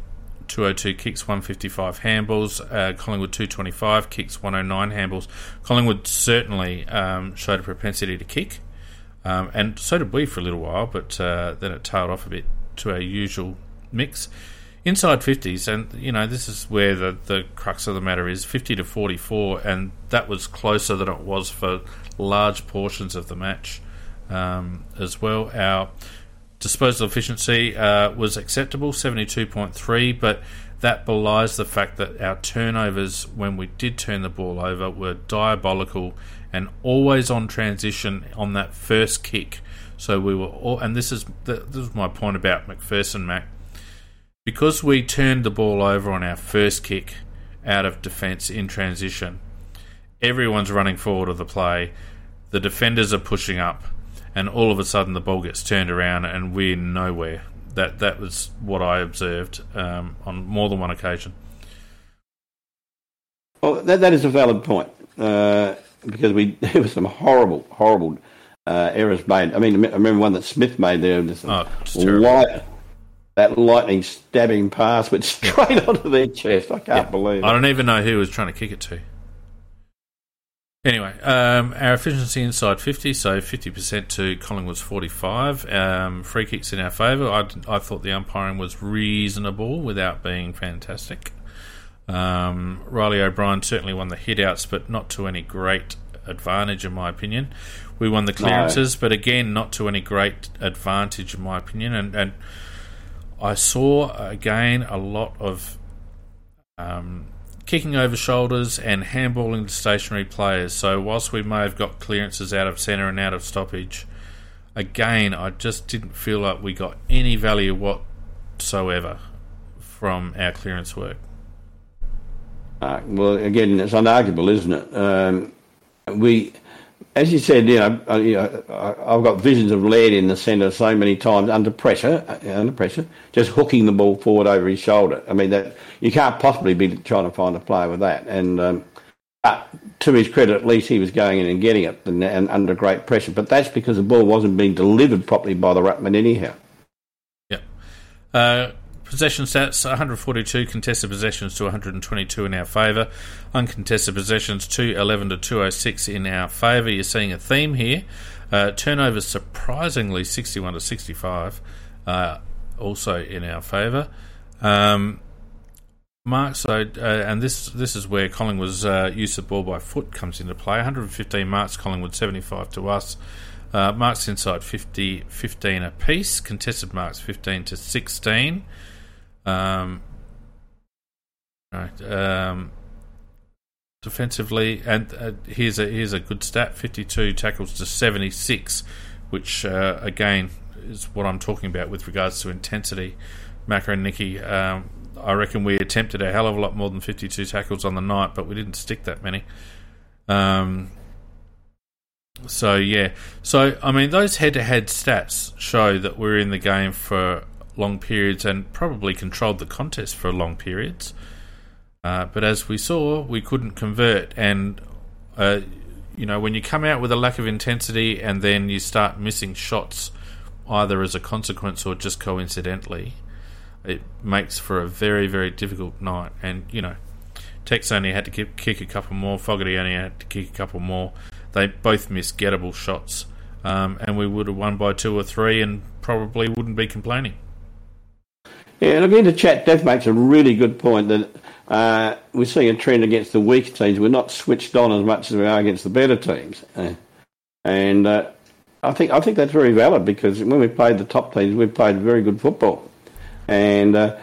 202 kicks, 155 handballs. Uh, Collingwood 225 kicks, 109 handballs. Collingwood certainly um, showed a propensity to kick, um, and so did we for a little while, but uh, then it tailed off a bit to our usual mix. inside 50s, and you know this is where the the crux of the matter is 50 to 44, and that was closer than it was for large portions of the match um, as well. Our disposal efficiency uh, was acceptable, 72.3, but that belies the fact that our turnovers when we did turn the ball over were diabolical and always on transition on that first kick. So we were all, and this is this is my point about McPherson, Mac because we turned the ball over on our first kick out of defence in transition, everyone's running forward of the play, the defenders are pushing up, and all of a sudden the ball gets turned around and we're nowhere. That that was what I observed um, on more than one occasion. Well, that, that is a valid point uh, because we there were some horrible, horrible uh, errors made. I mean, I remember one that Smith made there. Just Oh, light, that lightning stabbing pass went straight onto their chest. I can't believe It. I don't even know who was trying to kick it to. Anyway, um, our efficiency inside 50, so 50% to Collingwood's 45. Um, free kicks in our favour. I, I thought the umpiring was reasonable without being fantastic. Um, Riley O'Brien certainly won the hitouts, but not to any great advantage, in my opinion. We won the clearances, but again, not to any great advantage, in my opinion. And, and I saw again a lot of um, kicking over shoulders and handballing to stationary players. So whilst we may have got clearances out of centre and out of stoppage, again I just didn't feel like we got any value whatsoever from our clearance work. Uh, well, again, it's unarguable, isn't it? Um, we, as you said, you know, uh, you know, I- I've got visions of Laird in the centre so many times under pressure, uh, under pressure, just hooking the ball forward over his shoulder. I mean, that you can't possibly be trying to find a player with that. And um, but to his credit, at least he was going in and getting it and, and under great pressure. But that's because the ball wasn't being delivered properly by the ruckman anyhow. Yep. Uh, possession stats 142 contested possessions to 122 in our favour. Uncontested possessions 211 to 206 in our favour. You're seeing a theme here. Uh, turnovers surprisingly 61 to 65, uh, also in our favour. Um, Mark, so uh, and this this is where Collingwood's uh, use of ball by foot comes into play. 115 marks, Collingwood 75 to us. Uh, marks inside 50, 15 apiece. Contested marks 15 to 16. Um, right. Um, defensively, and uh, here's a here's a good stat: 52 tackles to 76, which uh, again is what I'm talking about with regards to intensity. Macca and Nicky, um, I reckon we attempted a hell of a lot more than 52 tackles on the night, but we didn't stick that many. Um, so yeah, so I mean those head-to-head stats show that we're in the game for long periods and probably controlled the contest for long periods. Uh, but as we saw, we couldn't convert, and uh, you know when you come out with a lack of intensity and then you start missing shots, either as a consequence or just coincidentally, it makes for a very very difficult night. And you know, Tex only had to kick, a couple more. Fogarty only had to kick a couple more. They both missed gettable shots, um, and we would have won by two or three, and probably wouldn't be complaining. Yeah, and again, the chat, Dev makes a really good point that uh, we're seeing a trend against the weak teams. We're not switched on as much as we are against the better teams, uh, and uh, I think I think that's very valid because when we played the top teams, we played very good football, and uh,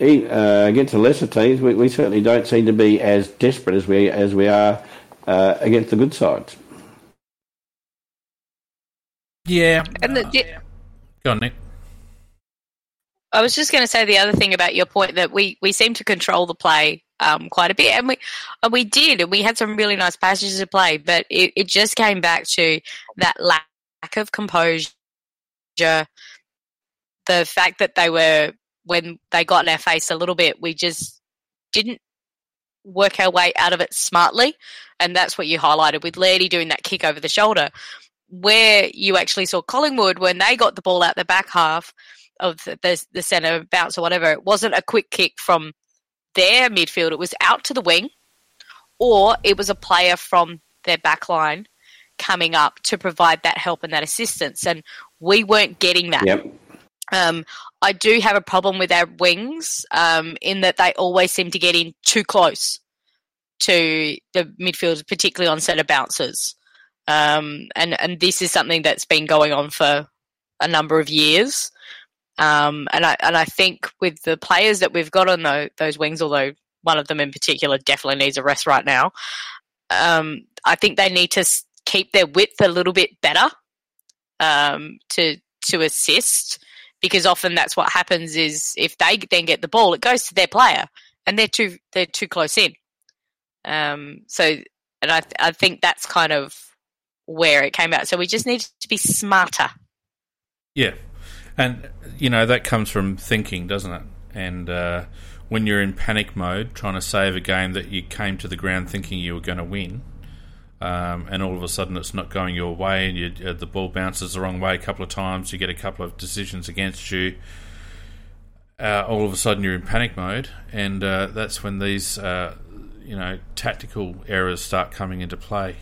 e- uh, against the lesser teams, we, we certainly don't seem to be as desperate as we as we are uh, against the good sides. Yeah. And the, the, Go on, Nick. I was just going to say the other thing about your point that we, we seem to control the play um, quite a bit, and we and we did, and we had some really nice passages to play, but it, it just came back to that lack of composure, the fact that they were when they got in our face a little bit, we just didn't work our way out of it smartly, and that's what you highlighted with Lairdy doing that kick over the shoulder, where you actually saw Collingwood when they got the ball out the back half of the, the, centre bounce or whatever. It wasn't a quick kick from their midfield. It was out to the wing, or it was a player from their back line coming up to provide that help and that assistance. And we weren't getting that. Yep. Um, I do have a problem with our wings um, in that they always seem to get in too close to the midfielders, particularly on centre bounces. Um, and and this is something that's been going on for a number of years. Um, and I and I think with the players that we've got on the, those wings, although one of them in particular definitely needs a rest right now, um, I think they need to keep their width a little bit better um, to to assist because often that's what happens is if they then get the ball, it goes to their player and they're too they're too close in. Um, so, and I I think that's kind of where it came out. So we just need to be smarter. Yeah, and you know that comes from thinking, doesn't it? And uh, when you're in panic mode, trying to save a game that you came to the ground thinking you were going to win, um, and all of a sudden it's not going your way, and you, uh, the ball bounces the wrong way a couple of times, you get a couple of decisions against you. Uh, all of a sudden you're in panic mode, and uh, that's when these, uh, you know, tactical errors start coming into play.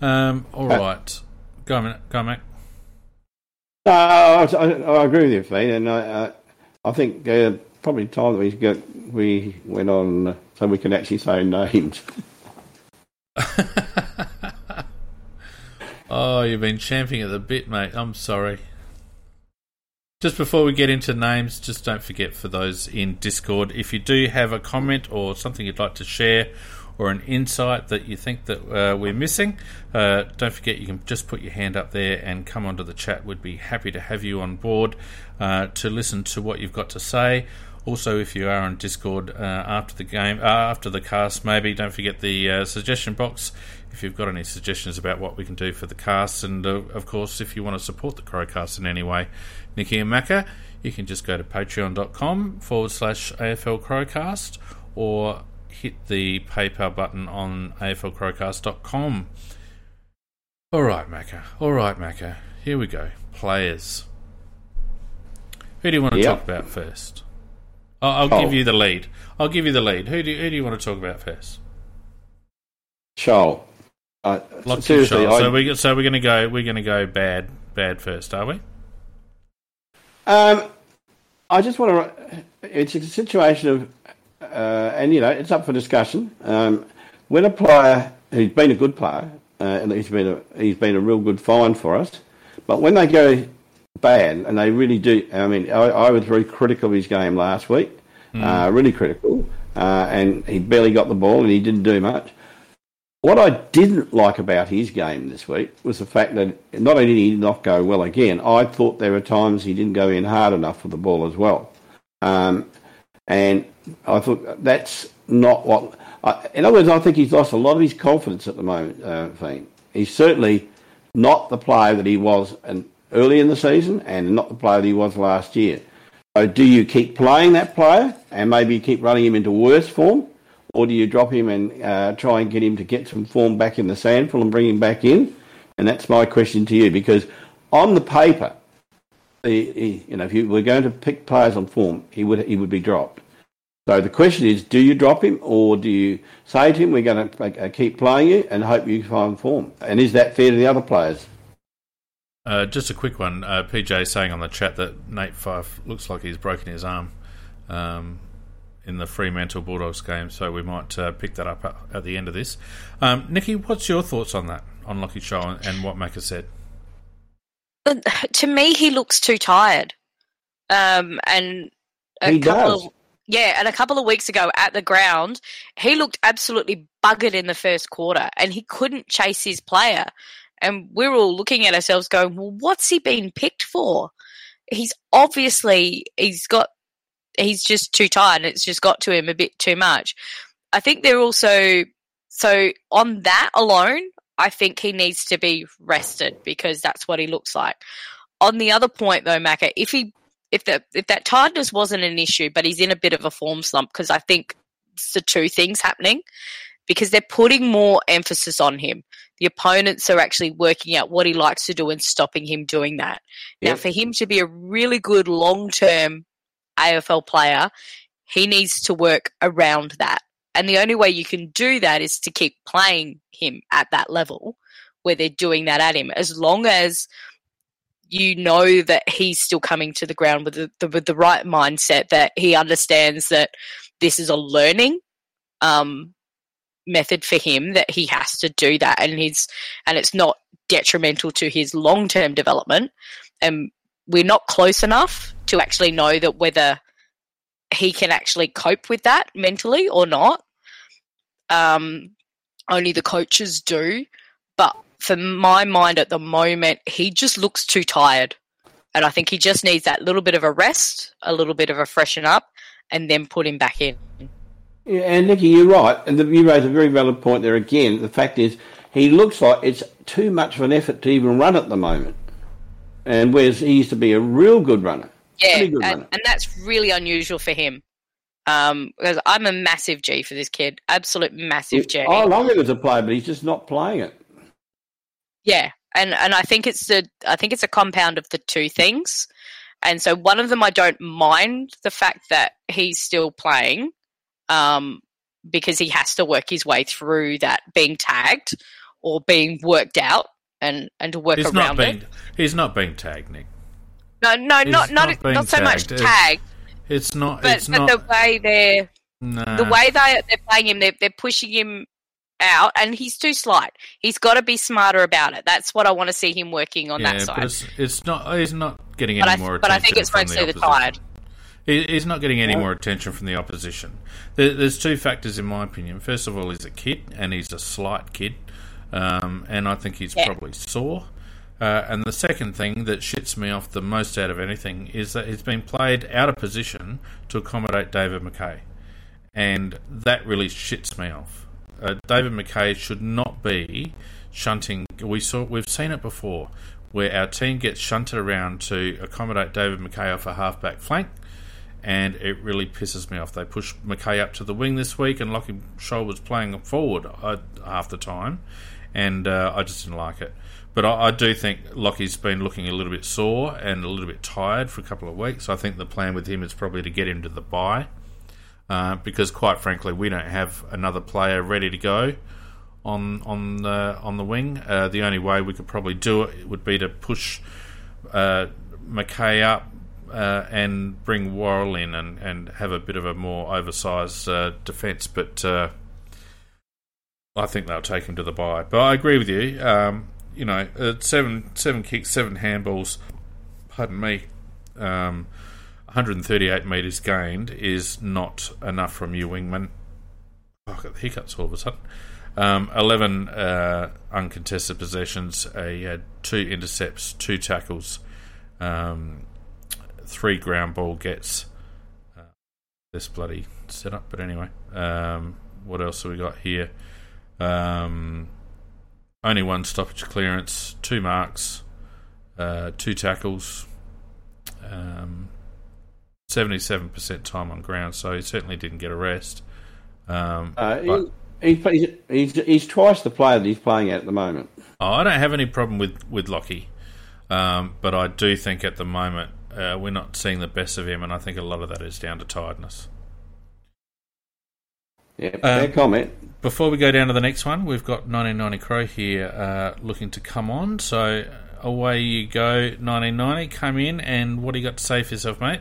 Um, all uh, right, go on, go on, Mac. No, I, I, I, agree with you, Fee, and I, I think uh, probably time that we got we went on uh, so we can actually say names. oh, you've been champing at the bit, mate. I'm sorry. Just before we get into names, just don't forget for those in Discord, if you do have a comment or something you'd like to share or an insight that you think that uh, we're missing, uh, don't forget you can just put your hand up there and come onto the chat. We'd be happy to have you on board uh, to listen to what you've got to say. Also, if you are on Discord uh, after the game, uh, after the cast, maybe don't forget the uh, suggestion box if you've got any suggestions about what we can do for the cast. And of course, if you want to support the Crowcast in any way, Nikki and Macca, you can just go to patreon.com forward slash AFL Crowcast or hit the PayPal button on AFLCrowcast.com. All right, Macca. All right, Macca. Here we go. Players. Who do you want to yep. talk about first? I'll, I'll oh. give you the lead. I'll give you the lead. Who do, who do you want to talk about first? Sholl. Uh, seriously, Sholl. So we so we're going to go we're going to go bad bad first, are we? Um, I just want to. It's a situation of, uh, and you know, it's up for discussion. Um, when a player who's been a good player, uh, and he's been a he's been a real good find for us, but when they go bad, and they really do. I mean, I, I was very critical of his game last week, mm. uh, really critical, uh, and he barely got the ball and he didn't do much. What I didn't like about his game this week was the fact that not only did he not go well again, I thought there were times he didn't go in hard enough for the ball as well. Um, and I thought that's not what. I, in other words, I think he's lost a lot of his confidence at the moment, uh, He's certainly not the player that he was early in the season and not the player that he was last year. So do you keep playing that player and maybe keep running him into worse form? Or do you drop him and uh, try and get him to get some form back in the SANFL and bring him back in? And that's my question to you because on the paper, he, he, you know, if you were going to pick players on form, he would he would be dropped. So the question is, do you drop him or do you say to him, we're going to uh, keep playing you and hope you find form? And is that fair to the other players? Uh, just a quick one. Uh, PJ saying on the chat that Nate Fyfe looks like he's broken his arm um, in the Fremantle Bulldogs game, so we might uh, pick that up at, at, the end of this. Um, Nikki, what's your thoughts on that, on Lachie Sholl and, and what Macca said? To me, he looks too tired. Um, and a he couple does. of yeah, and a couple of weeks ago at the ground, he looked absolutely buggered in the first quarter, and he couldn't chase his player. And we're all looking at ourselves going, well, what's he been picked for? He's obviously, he's got, he's just too tired and it's just got to him a bit too much. I think they're also, so on that alone, I think he needs to be rested because that's what he looks like. On the other point though, Macca, if he, if that, if that tiredness wasn't an issue, but he's in a bit of a form slump because I think it's the two things happening because they're putting more emphasis on him the opponents are actually working out what he likes to do and stopping him doing that. Yep. Now, for him to be a really good long term AFL player, he needs to work around that. And the only way you can do that is to keep playing him at that level where they're doing that at him. As long as you know that he's still coming to the ground with the, the, with the right mindset that he understands that this is a learning um, method for him that he has to do that and he's and it's not detrimental to his long-term development. And we're not close enough to actually know that whether he can actually cope with that mentally or not. Um, only the coaches do but for my mind at the moment he just looks too tired and i think he just needs that little bit of a rest a little bit of a freshen up and then put him back in Yeah, and Nicky, you're right, and the, you raise a very valid point there again. The fact is, he looks like it's too much of an effort to even run at the moment, and whereas he used to be a real good runner. Yeah, good and, runner. and that's really unusual for him. Um, because I'm a massive G for this kid, absolute massive G. I love him as a player, but he's just not playing it. Yeah, and and I think it's the I think it's a compound of the two things. And so one of them I don't mind the fact that he's still playing, um, because he has to work his way through that being tagged or being worked out and and to work He's not around being it. he's not being tagged, Nick. No, no, he's not not not not so much tagged. tagged, It's not. but, it's but not. the way they're nah. the way they they're playing him, they're they're pushing him out, and he's too slight. He's got to be smarter about it. That's what I want to see him working on yeah, that side. but it's, it's not. He's not getting But any I, more but attention. I think it's from mostly the opposition. tide. He's not getting any more attention from the opposition. There's two factors in my opinion. First of all, he's a kid, and he's a slight kid, um, and I think he's Yeah. probably sore. Uh, and the second thing that shits me off the most out of anything is that he's been played out of position to accommodate David Mackay, and that really shits me off. Uh, David Mackay should not be shunting. We saw we've seen it before, where our team gets shunted around to accommodate David Mackay off a halfback flank, and it really pisses me off. They pushed Mackay up to the wing this week, and Lockie Sholl was playing forward uh, half the time, and uh, I just didn't like it. But I, I do think Lockie's been looking a little bit sore and a little bit tired for a couple of weeks. I think the plan with him is probably to get him to the bye, uh, because quite frankly, we don't have another player ready to go on on the on the wing. Uh, the only way we could probably do it would be to push uh, Mackay up uh, and bring Worrell in and, and have a bit of a more oversized uh, defence. But uh, I think they'll take him to the bye. But I agree with you. Um, you know, uh, seven seven kicks, seven handballs. Pardon me. Um, 138 metres gained is not enough from you, wingman. Oh, I've got the hiccups all of a sudden. Um, 11 uh, uncontested possessions. Uh, he had two intercepts, two tackles, um, three ground ball gets. Uh, this bloody setup, but anyway. Um, what else have we got here? Um, only one stoppage clearance, two marks, uh, two tackles, um, 77% time on ground, so he certainly didn't get a rest. Um, Uh, but- he, he's, he's, he's twice the player that he's playing at at the moment. Oh, I don't have any problem with with Lockie, um, but I do think at the moment uh, we're not seeing the best of him, and I think a lot of that is down to tiredness. Yeah, fair Um, comment. Before we go down to the next one, we've got 1990 Crow here uh, looking to come on. So away you go, 1990. Come in, and what do you got to say for yourself, mate?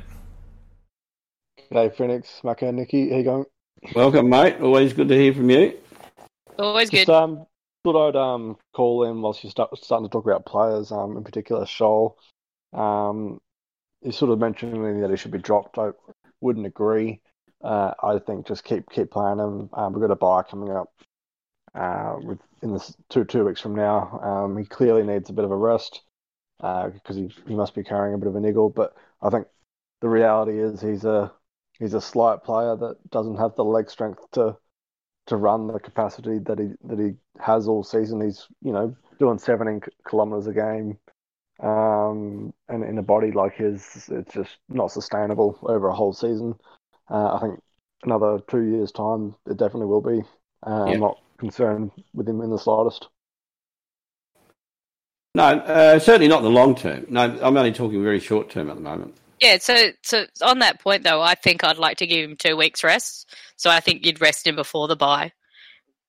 G'day, Phoenix, Macca, Nikki, how you going? Welcome, mate. Always good to hear from you. Always Just good. um, thought I'd um call in whilst you're start, starting to talk about players, um, in particular Sholl. Um, you sort of mentioning that he should be dropped. I wouldn't agree. Uh, I think just keep keep playing him. Um, we've got a bye coming up. Uh, with in this two two weeks from now. Um, he clearly needs a bit of a rest. Uh, because he he must be carrying a bit of a niggle. But I think the reality is he's a he's a slight player that doesn't have the leg strength to to run the capacity that he that he has all season. He's you know doing 17 k- kilometers a game, um, and in a body like his, it's just not sustainable over a whole season. Uh, I think another two years time, it definitely will be. Uh, Yeah. I'm not concerned with him in the slightest. No, uh, certainly not in the long term. No, I'm only talking very short term at the moment. Yeah, so so on that point though, I think I'd like to give him two weeks rest. So I think you'd rest him before the bye,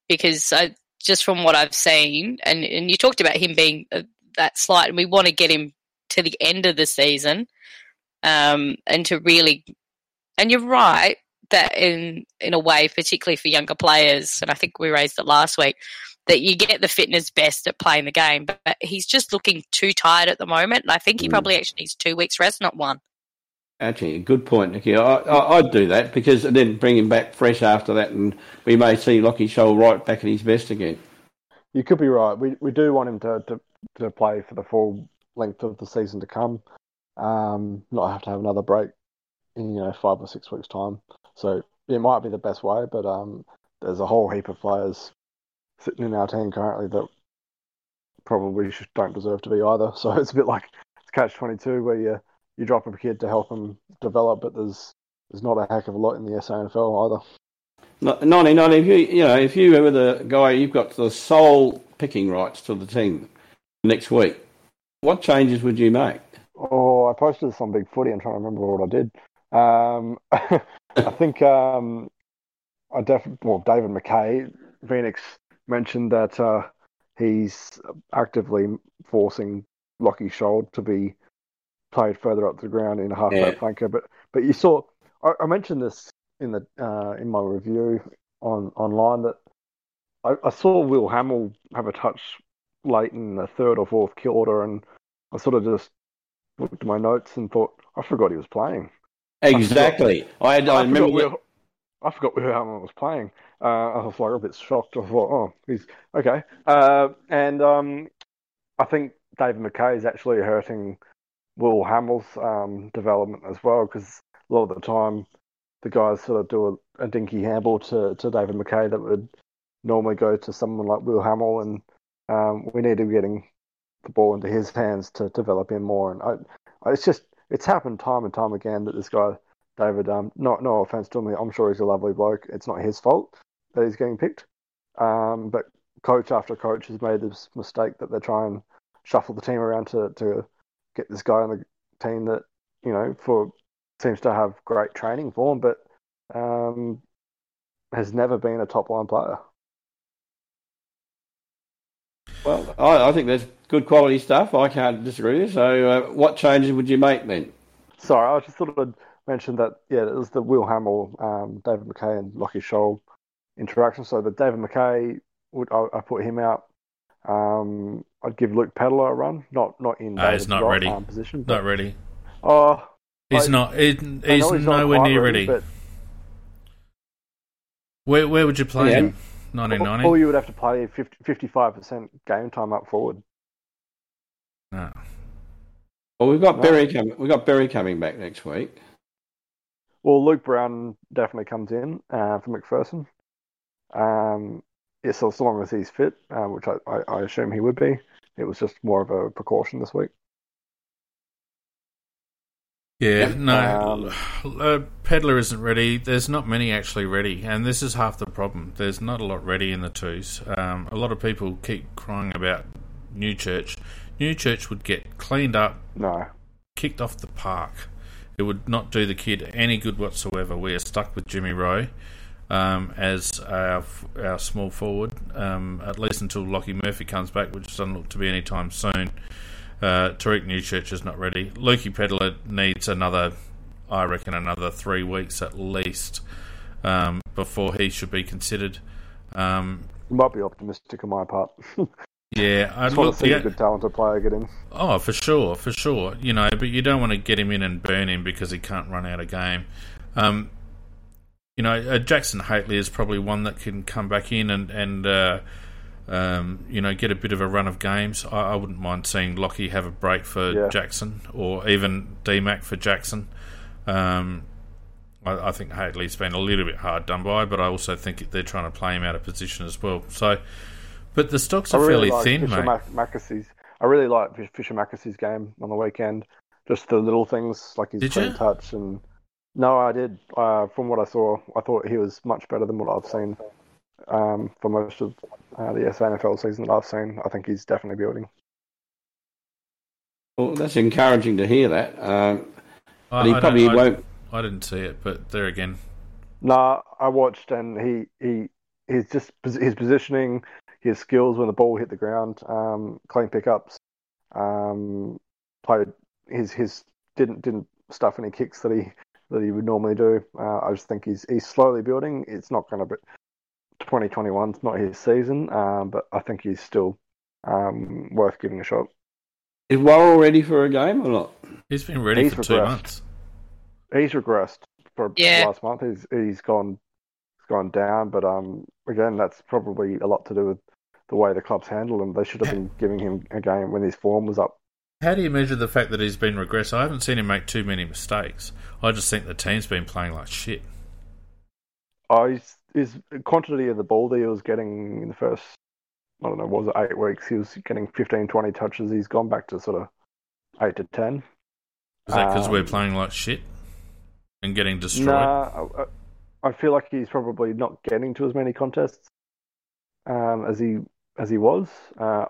because I, just from what I've seen, and and you talked about him being uh, that slight, and we want to get him to the end of the season, um, and to really, and you're right that in in a way, particularly for younger players, and I think we raised it last week, that you get the fitness best at playing the game, but, but he's just looking too tired at the moment, and I think he Mm. probably actually needs two weeks rest, not one. Actually, a good point, Nicky. I, I'd do that because then bring him back fresh after that, and we may see Lockie Sholl right back at his best again. You could be right. We we do want him to, to, to play for the full length of the season to come, um, not have to have another break in you know five or six weeks time. So it might be the best way, but um, there's a whole heap of players sitting in our team currently that probably don't deserve to be either. So it's a bit like it's catch twenty two where you you drop a kid to help him develop, but there's there's not a heck of a lot in the SANFL either. No- Nonny, Nonny, if you, you know, if you were the guy, you've got the sole picking rights to the team next week. What changes would you make? Oh, I posted this on Big Footy. I'm trying to remember what I did. Um, I think um, I definitely, well, David Mackay, Phoenix mentioned that uh, he's actively forcing Lockie Sholl to be played further up to the ground in a halfback Yeah. flanker. But but you saw, I, I mentioned this in the uh, in my review on online that I, I saw Will Hamill have a touch late in the third or fourth quarter, and I sort of just looked at my notes and thought, I forgot he was playing. Exactly. I, had, I, I, remember. forgot Will, I forgot Will Hamill was playing. Uh, I was like a bit shocked. I thought, oh, he's okay. Uh, and um, I think David Mackay is actually hurting Will Hamill's um, development as well because a lot of the time the guys sort of do a, a dinky handball to, to David Mackay that would normally go to someone like Will Hamill, and um, we need to be getting the ball into his hands to develop him more. And I, I, it's just it's happened time and time again that this guy David, um, not no offense to him, I'm sure he's a lovely bloke. It's not his fault that he's getting picked. Um, but coach after coach has made this mistake that they try and shuffle the team around to, to get this guy on the team that you know for seems to have great training for him, but um, has never been a top line player. Well, I, I think there's good quality stuff. I can't disagree. with you. So, uh, what changes would you make then? Sorry, I just thought I'd mention that. Yeah, it was the Will Hamill, um, David Mackay, and Lockie Sholl interaction. So the David Mackay, would I, I put him out. Um, I'd give Luke Pedler a run, not not in No, David's he's not right, ready. um, position. But, Not ready. Oh, He's I- not. He, I he's know not nowhere near ready. But Where where would you play Yeah. him? Nineteen or, or you would have to play 55 percent game time up forward. No. Well, we've got No. Berry coming. We've got Berry coming back next week. Well, Luke Brown definitely comes in uh, for McPherson. Um, yeah, so as long as he's fit, um, which I, I, I assume he would be, it was just more of a precaution this week. Yeah, Yeah. no. uh, Pedler isn't ready. There's not many actually ready, and this is half the problem. There's not a lot ready in the twos. Um, a lot of people keep crying about Newchurch. Newchurch would get cleaned up, No, kicked off the park. It would not do the kid any good whatsoever. We are stuck with Jimmy Rowe um, as our, our small forward, um, at least until Lockie Murphy comes back, which doesn't look to be any time soon. Uh, Tariq Newchurch is not ready. Lukey Pedler needs another, I reckon, another three weeks at least um, before he should be considered. Um, you might be optimistic on my part. yeah, I just want look. to see yeah, a good talented player get in. Oh, for sure, for sure. You know, but you don't want to get him in and burn him because he can't run out a game. Um, you know, uh, Jackson Hately is probably one that can come back in and and uh, um, you know get a bit of a run of games. I, I wouldn't mind seeing Lockie have a break for Yeah. Jackson or even DMAC for Jackson. Um, I, I think Hately's been a little bit hard done by, but I also think they're trying to play him out of position as well. So, but the stocks are really fairly like thin, Fisher mate. Mac- I really like Fischer McAsey's game on the weekend. Just the little things like his Did clean you? touch and. No, I did. Uh, from what I saw, I thought he was much better than what I've seen um, for most of uh, the SANFL season that I've seen. I think he's definitely building. Well, that's encouraging to hear that. Um, I, he I probably I- won't. I didn't see it, but there again, Nah, I watched and he he he's just his positioning, his skills when the ball hit the ground, um, clean pickups, um, played his his didn't didn't stuff any kicks that he that he would normally do. Uh, I just think he's he's slowly building. It's not going to be 2021's not his season, um, but I think he's still um, worth giving a shot. Is Worrell ready for a game or not? He's been ready He's for two months. He's regressed for Yeah. last month. He's he's gone he's gone down, but um again that's probably a lot to do with the way the club's handled him. They should have been giving him a game when his form was up. How do you measure the fact that he's been regressed? I haven't seen him make too many mistakes. I just think the team's been playing like shit. Oh, his, his quantity of the ball that he was getting in the first, I don't know, was it eight weeks? He was getting 15, 20 touches. He's gone back to sort of eight to ten. Is that because we're Um, playing like shit and getting destroyed? Nah, I, I feel like he's probably not getting to as many contests um, as he as he was. Uh,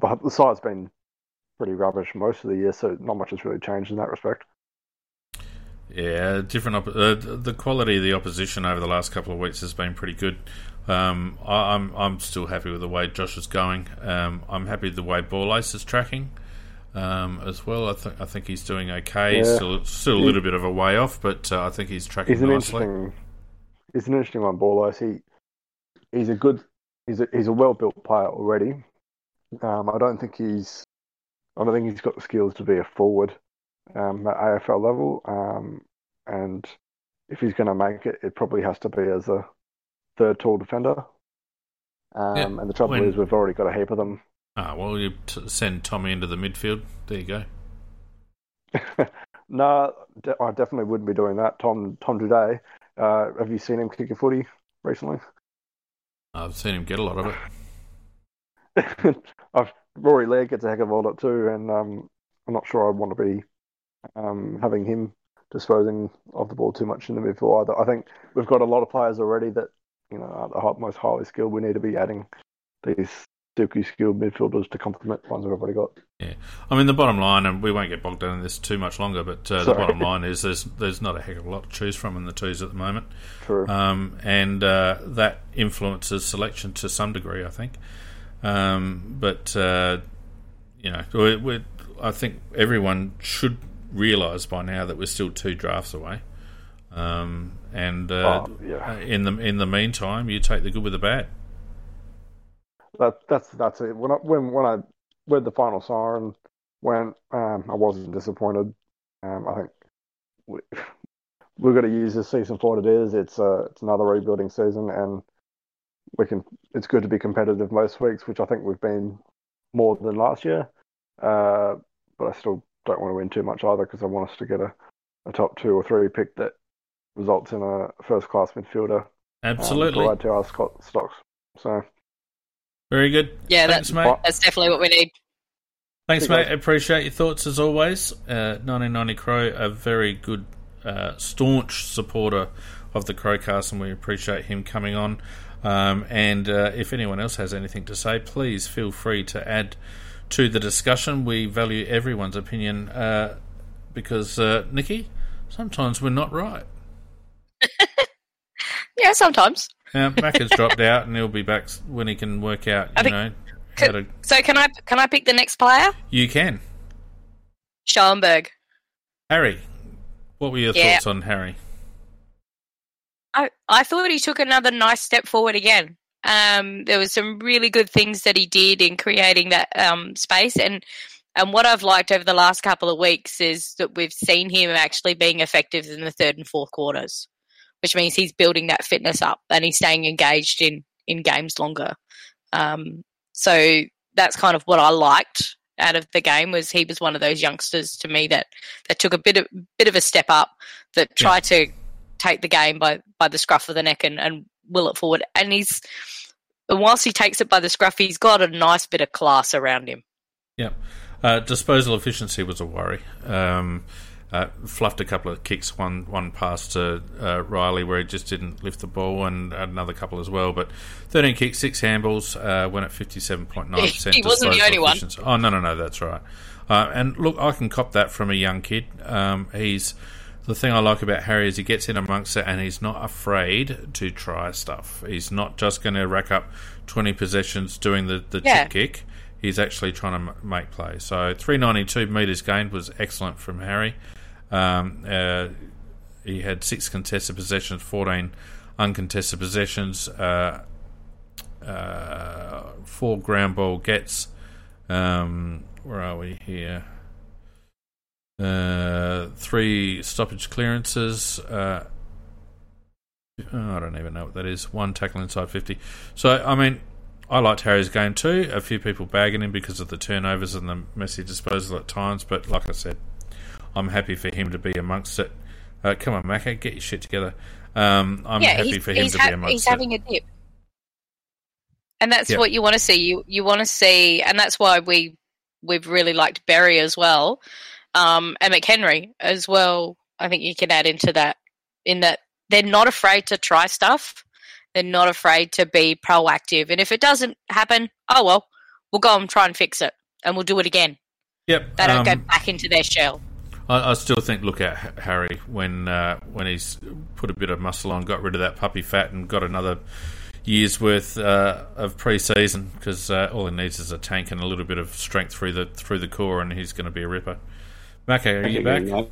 but the side's been pretty rubbish most of the year, so not much has really changed in that respect. Yeah, different. Op- uh, the quality of the opposition over the last couple of weeks has been pretty good. Um, I, I'm I'm still happy with the way Josh is going. Um, I'm happy with the way Ball Ace is tracking um, as well. I think I think he's doing okay. Yeah. Still still a little bit of a way off, but uh, I think he's tracking He's an nicely. interesting. He's an interesting one, ball He he's a good. He's a he's a well built player already. Um, I don't think he's. I don't think he's got the skills to be a forward um, at AFL level. Um, and if he's going to make it, it probably has to be as a third tall defender. Um, Yeah, and the trouble when- is, we've already got a heap of them. Ah, well, you t- send Tommy into the midfield. There you go. no, de- I definitely wouldn't be doing that. Tom Tom today. Uh, have you seen him kick a footy recently? I've seen him get a lot of it. I've, Rory Laird gets a heck of a lot too, and um, I'm not sure I'd want to be um, having him disposing of the ball too much in the midfield either. I think we've got a lot of players already that you know are the most highly skilled. We need to be adding these silky skilled midfielders to complement the ones we've already got. Yeah, I mean, the bottom line, and we won't get bogged down in this too much longer, but uh, the bottom line is there's there's not a heck of a lot to choose from in the twos at the moment. True. um, and uh, that influences selection to some degree, I think. Um, but uh, you know, we we I think everyone should realise by now that we're still two drafts away. Um, and uh, Oh, yeah. in the in the meantime, you take the good with the bad. That that's that's it. When I when when I read the final siren went, um, I wasn't disappointed. Um, I think we, we've got to use this season for what it is. It's uh, it's another rebuilding season, and we can. It's good to be competitive most weeks, which I think we've been more than last year. Uh, but I still don't want to win too much either because I want us to get a, a top two or three pick that results in a first class midfielder. um, Absolutely, to add to our sco- stocks. So. very good. Yeah, thanks, that's mate. that's definitely what we need. Thanks, Hey, mate. guys. Appreciate your thoughts as always. Uh, 1990 Crow, a very good, uh, staunch supporter of the Crowcast, and we appreciate him coming on. Um, and uh, if anyone else has anything to say, please feel free to add to the discussion. We value everyone's opinion uh, because, uh, Nikki, sometimes we're not right. Yeah, sometimes. Uh, Mac has dropped out, and he'll be back when he can work out, you think- know, how to. So can I can I pick the next player? You can. Schoenberg. Harry, what were your Yeah. thoughts on Harry? I, I thought he took another nice step forward again. Um, there was some really good things that he did in creating that um, space, and and what I've liked over the last couple of weeks is that we've seen him actually being effective in the third and fourth quarters, which means he's building that fitness up and he's staying engaged in in games longer. Um, so that's kind of what I liked out of the game was he was one of those youngsters to me that that took a bit of bit of a step up that Yeah. tried to take the game by by the scruff of the neck and, and will it forward. And he's and whilst he takes it by the scruff, he's got a nice bit of class around him. Yeah. Uh, disposal efficiency was a worry. Um, uh, fluffed a couple of kicks, one one pass to uh, Riley where he just didn't lift the ball, and another couple as well. But 13 kicks, six handballs, uh, went at 57.9%. He wasn't the only one. Oh, no, no, no, that's right. Uh, and look, I can cop that from a young kid. Um, he's the thing I like about Harry is he gets in amongst it and he's not afraid to try stuff. He's not just going to rack up 20 possessions doing the, the Yeah. chip kick. he's actually trying to m- make play. So 392 metres gained was excellent from Harry. Um, uh, he had six contested possessions, 14 uncontested possessions, uh, uh, four ground ball gets. Um, where are we here? Uh, three stoppage clearances. Uh, oh, I don't even know what that is. One tackle inside 50. So, I mean, I liked Harry's game too. A few people bagging him because of the turnovers and the messy disposal at times, but like I said, I'm happy for him to be amongst it. Uh, come on, Macca, get your shit together. Um, I'm yeah, happy for him to ha- be amongst he's it. He's having a dip, and that's Yeah. what you want to see. You you want to see, and that's why we we've really liked Berry as well, um, and McHenry as well. I think you can add into that in that they're not afraid to try stuff. They're not afraid to be proactive, and if it doesn't happen, oh well, we'll go and try and fix it, and we'll do it again. Yep. They don't go um, back into their shell. I, I still think look at Harry when uh, when he's put a bit of muscle on, got rid of that puppy fat, and got another year's worth uh, of pre-season because uh, all he needs is a tank and a little bit of strength through the through the core, and he's going to be a ripper. Macca, are you back?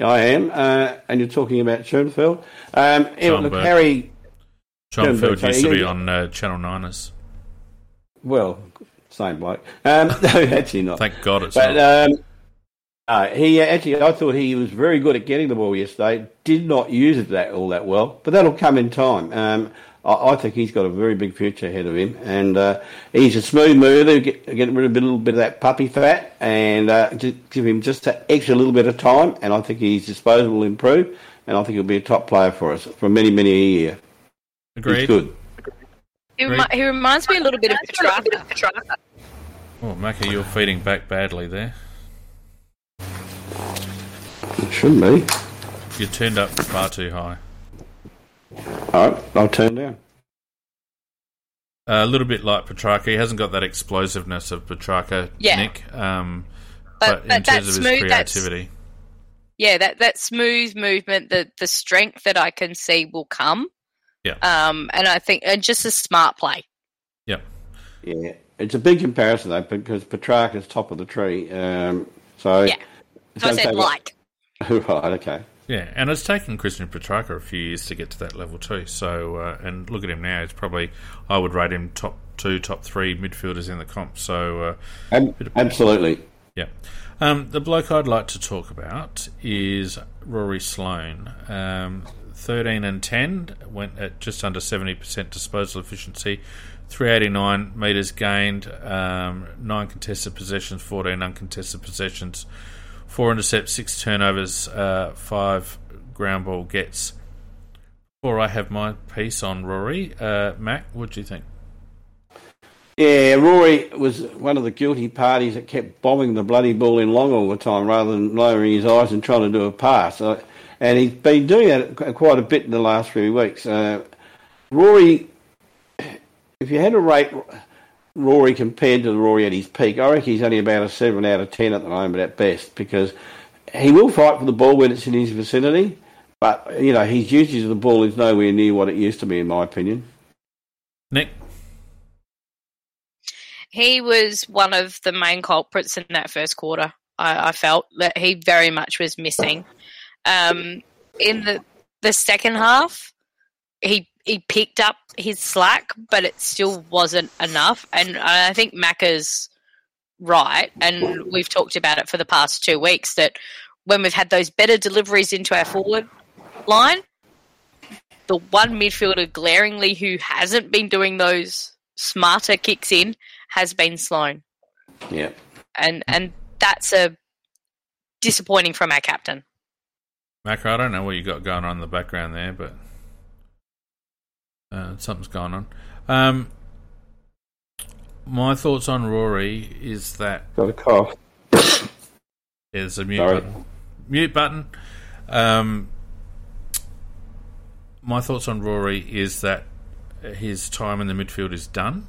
I am, uh, and you're talking about Schoenfeld. Um, John look, Burke. Harry. Field used to be on uh, Channel Niners. Well, same bloke. Um, no, actually not. Thank God it's But not. um, uh, he actually, I thought he was very good at getting the ball yesterday. Did not use it that all that well, but that'll come in time. Um, I, I think he's got a very big future ahead of him, and uh, he's a smooth mover. Get, get rid of a little bit of that puppy fat, and uh, just give him just an extra little bit of time. And I think his disposal will improve, and I think he'll be a top player for us for many, many a year. Agreed. He's good. He, remi- he reminds me a little bit of Petracca. Oh, Macca, you're feeding back badly there. It shouldn't be. You turned up far too high. All right, I'll turn down. a little bit like Petracca. He hasn't got that explosiveness of Petracca, Yeah. Nick. Um, But- but, but in that terms of his smooth- creativity, yeah, that that smooth movement, the the strength that I can see will come. Yeah. Um, and I think and just a smart play. yeah. Yeah, it's a big comparison though because Petracca's top of the tree. Um, so Yeah. So I said take- like. right, okay. Yeah, and it's taken Christian Petracca a few years to get to that level too. So, uh, and look at him now; it's probably I would rate him top two, top three midfielders in the comp. So, uh, Ab- absolutely. yeah. Um, the bloke I'd like to talk about is Rory Sloane. Um, 13 and 10 went at just under 70% disposal efficiency, 389 metres gained, um, 9 contested possessions, 14 uncontested possessions, 4 intercepts, 6 turnovers, uh, 5 ground ball gets. Before I have my piece on Rory, uh, Mac, what do you think? Yeah, Rory was one of the guilty parties that kept bombing the bloody ball in long all the time rather than lowering his eyes and trying to do a pass. Uh, and he's been doing that quite a bit in the last few weeks. Uh, Rory, if you had to rate Rory compared to Rory at his peak, I reckon he's only about a 7 out of 10 at the moment at best because he will fight for the ball when it's in his vicinity. But, you know, his usage of the ball is nowhere near what it used to be, in my opinion. Nick? He was one of the main culprits in that first quarter. I, I felt that he very much was missing. Um, in the the second half, he he picked up his slack, but it still wasn't enough. And I think Macca's right, and we've talked about it for the past two weeks that when we've had those better deliveries into our forward line, the one midfielder glaringly who hasn't been doing those smarter kicks in has been Sloane, Yeah. and and that's a disappointing from our captain. Macca, I don't know what you got going on in the background there, but uh, something's going on. Um, my thoughts on Rory is that Got a cough. there's a mute Sorry. button. Mute button. Um, my thoughts on Rory is that his time in the midfield is done.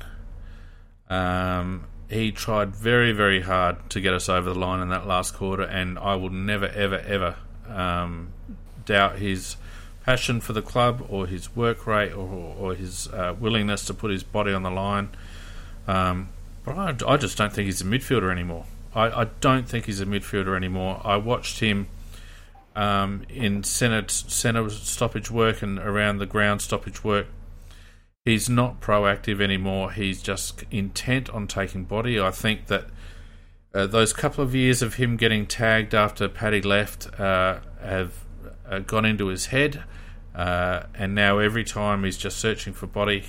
Um, he tried very, very hard to get us over the line in that last quarter, and I will never, ever, ever um, doubt his passion for the club or his work rate or, or his uh, willingness to put his body on the line. Um, but I, I just don't think he's a midfielder anymore. I, I don't think he's a midfielder anymore. I watched him um, in centre centre stoppage work and around the ground stoppage work. He's not proactive anymore. He's just intent on taking body. I think that uh, those couple of years of him getting tagged after Paddy left uh, have uh, gone into his head, uh, and now every time he's just searching for body.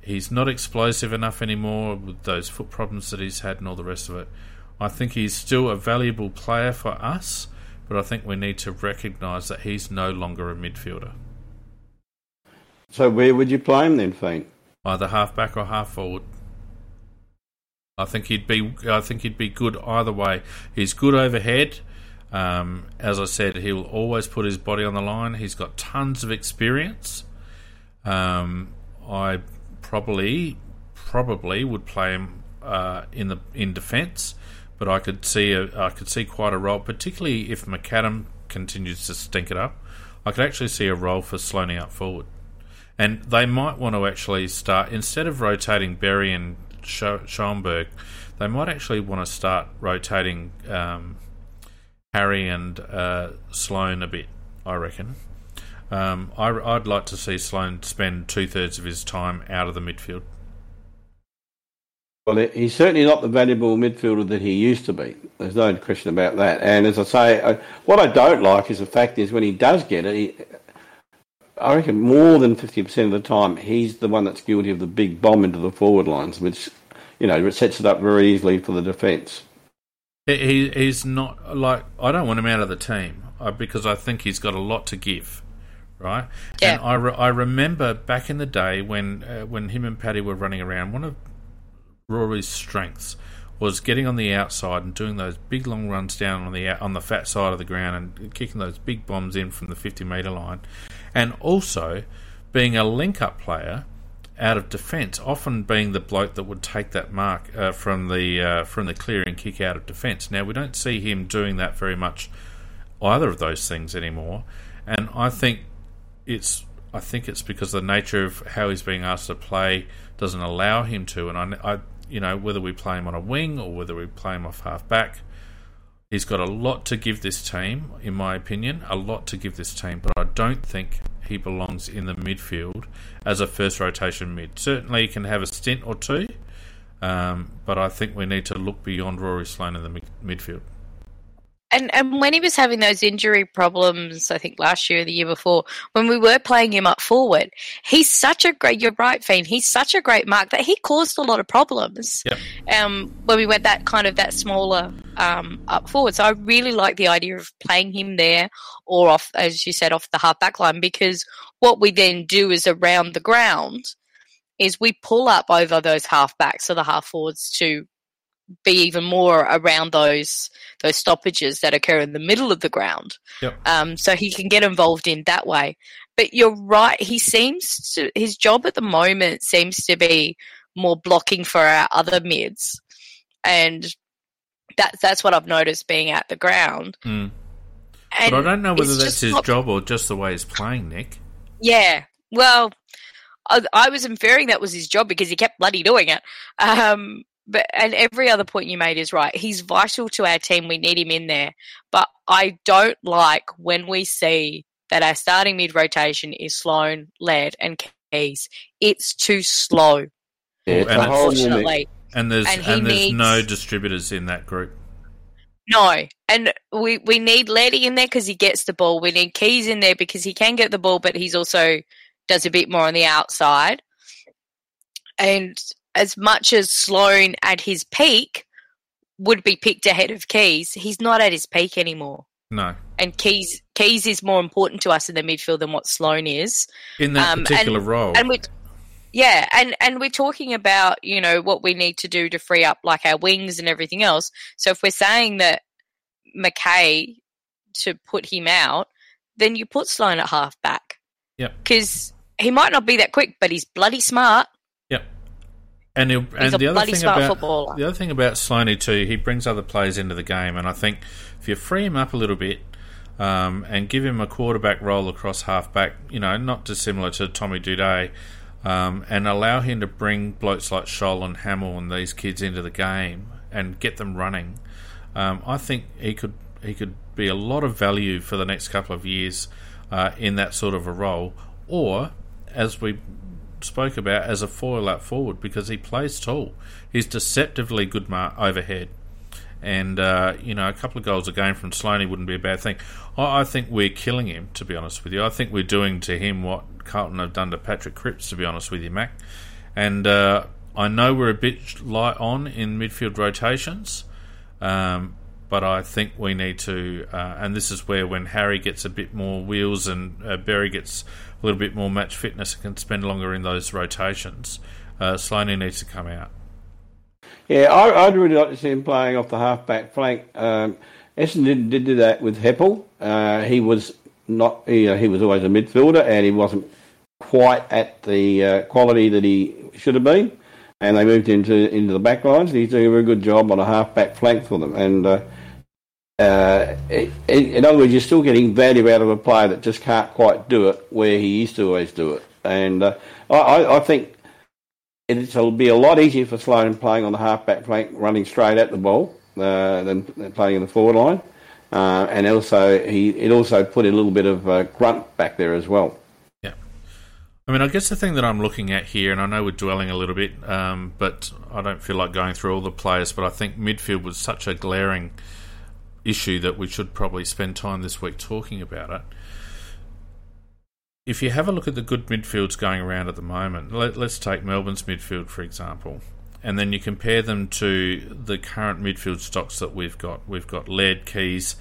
He's not explosive enough anymore with those foot problems that he's had and all the rest of it. I think he's still a valuable player for us, but I think we need to recognise that he's no longer a midfielder. So where would you play him then, Fiend? Either half back or half forward. I think he'd be. I think he'd be good either way. He's good overhead. Um, as I said, he will always put his body on the line. He's got tons of experience. Um, I probably probably would play him uh, in the in defence, but I could see a, I could see quite a role, particularly if McAdam continues to stink it up. I could actually see a role for Sloaney up forward, and they might want to actually start instead of rotating Berry and Schoenberg, they might actually want to start rotating um, Harry and uh, Sloane a bit. I reckon. Um, I, would like to see Sloane spend two thirds of his time out of the midfield. Well, he's certainly not the valuable midfielder that he used to be. There's no question about that. And as I say, I, what I don't like is the fact is when he does get it, he, I reckon more than 50% of the time, he's the one that's guilty of the big bomb into the forward lines, which, you know, sets it up very easily for the defence. He, he's not like, I don't want him out of the team uh, because I think he's got a lot to give right? Yeah. And I, re- I remember back in the day when uh, when him and Paddy were running around, one of Rory's strengths was getting on the outside and doing those big long runs down on the on the fat side of the ground and kicking those big bombs in from the 50 metre line, and also being a link up player out of defence, often being the bloke that would take that mark uh, from the uh, from the clear and kick out of defence. Now we don't see him doing that very much, either of those things anymore, and I think it's I think it's because the nature of how he's being asked to play doesn't allow him to. And I, I, you know, whether we play him on a wing or whether we play him off half back, he's got a lot to give this team, in my opinion, a lot to give this team. But I don't think he belongs in the midfield as a first rotation mid. Certainly, he can have a stint or two, um, but I think we need to look beyond Rory Sloane in the midfield and and when he was having those injury problems, I think last year or the year before, when we were playing him up forward, he's such a great. You're right, Fiend. He's such a great mark that he caused a lot of problems. Yep. Um, when we went that kind of that smaller um, up forward, so I really like the idea of playing him there or off, as you said, off the half back line because what we then do is around the ground is we pull up over those half backs or the half forwards to be even more around those those stoppages that occur in the middle of the ground. Yep. Um, so he can get involved in that way. But you're right. He seems to his job at the moment seems to be more blocking for our other mids, and that's that's what I've noticed being at the ground. Mm. but I don't know whether that's his not, job or just the way he's playing, Nick. Yeah. Well, I, I, was inferring that was his job because he kept bloody doing it. Um, but and every other point you made is right. He's vital to our team. We need him in there. But I don't like when we see that our starting mid rotation is Sloane, Laird, and Keays. It's too slow. Yeah, unfortunately. And there's and, and there's needs, no distributors in that group. No, and we we need Letty in there because he gets the ball. We need Keays in there because he can get the ball, but he's also does a bit more on the outside. And as much as Sloane at his peak would be picked ahead of Keays, he's not at his peak anymore. No. And Keays Keays is more important to us in the midfield than what Sloane is. In that um, particular and, role. And we yeah, and, and we're talking about, you know, what we need to do to free up like our wings and everything else. So if we're saying that Mackay to put him out, then you put Sloane at half back. Yeah. Because he might not be that quick, but he's bloody smart. And, and the other thing about footballer. the other thing about Sloaney too, he brings other players into the game, and I think if you free him up a little bit um, and give him a quarterback role across half back, you know, not dissimilar to Tommy Doedee, um, and allow him to bring blokes like Sholl and Hamill and these kids into the game and get them running, um, I think he could he could be a lot of value for the next couple of years uh, in that sort of a role, or as we spoke about, as a foil out forward because he plays tall. He's deceptively good mar- overhead. And, uh, you know, a couple of goals a game from Sloaney wouldn't be a bad thing. I, I, think we're killing him, to be honest with you. I think we're doing to him what Carlton have done to Patrick Cripps, to be honest with you, Mac. And uh, I know we're a bit light on in midfield rotations, um, but I think we need to, uh, and this is where when Harry gets a bit more wheels and uh, gets a little bit more match fitness and can spend longer in those rotations, uh, Sloaney needs to come out. Yeah, I, would really like to see him playing off the half-back flank. Um, Essendon did, do that with Heppell. Uh, he was not, you know, he was always a midfielder, and he wasn't quite at the uh, quality that he should have been. And they moved into into the back lines. He's doing a very good job on a half-back flank for them. And uh, uh, in other words, you're still getting value out of a player that just can't quite do it where he used to always do it. And uh, I, I, think it'll be a lot easier for Sloane playing on the half-back flank, running straight at the ball, uh, than playing in the forward line. Uh, and also, he it also put a little bit of uh, grunt back there as well. Yeah, I mean, I guess the thing that I'm looking at here, and I know we're dwelling a little bit, um, but I don't feel like going through all the players. But I think midfield was such a glaring issue that we should probably spend time this week talking about it. If you have a look at the good midfields going around at the moment, let, us take Melbourne's midfield for example, and then you compare them to the current midfield stocks that we've got. We've got Laird, Keays,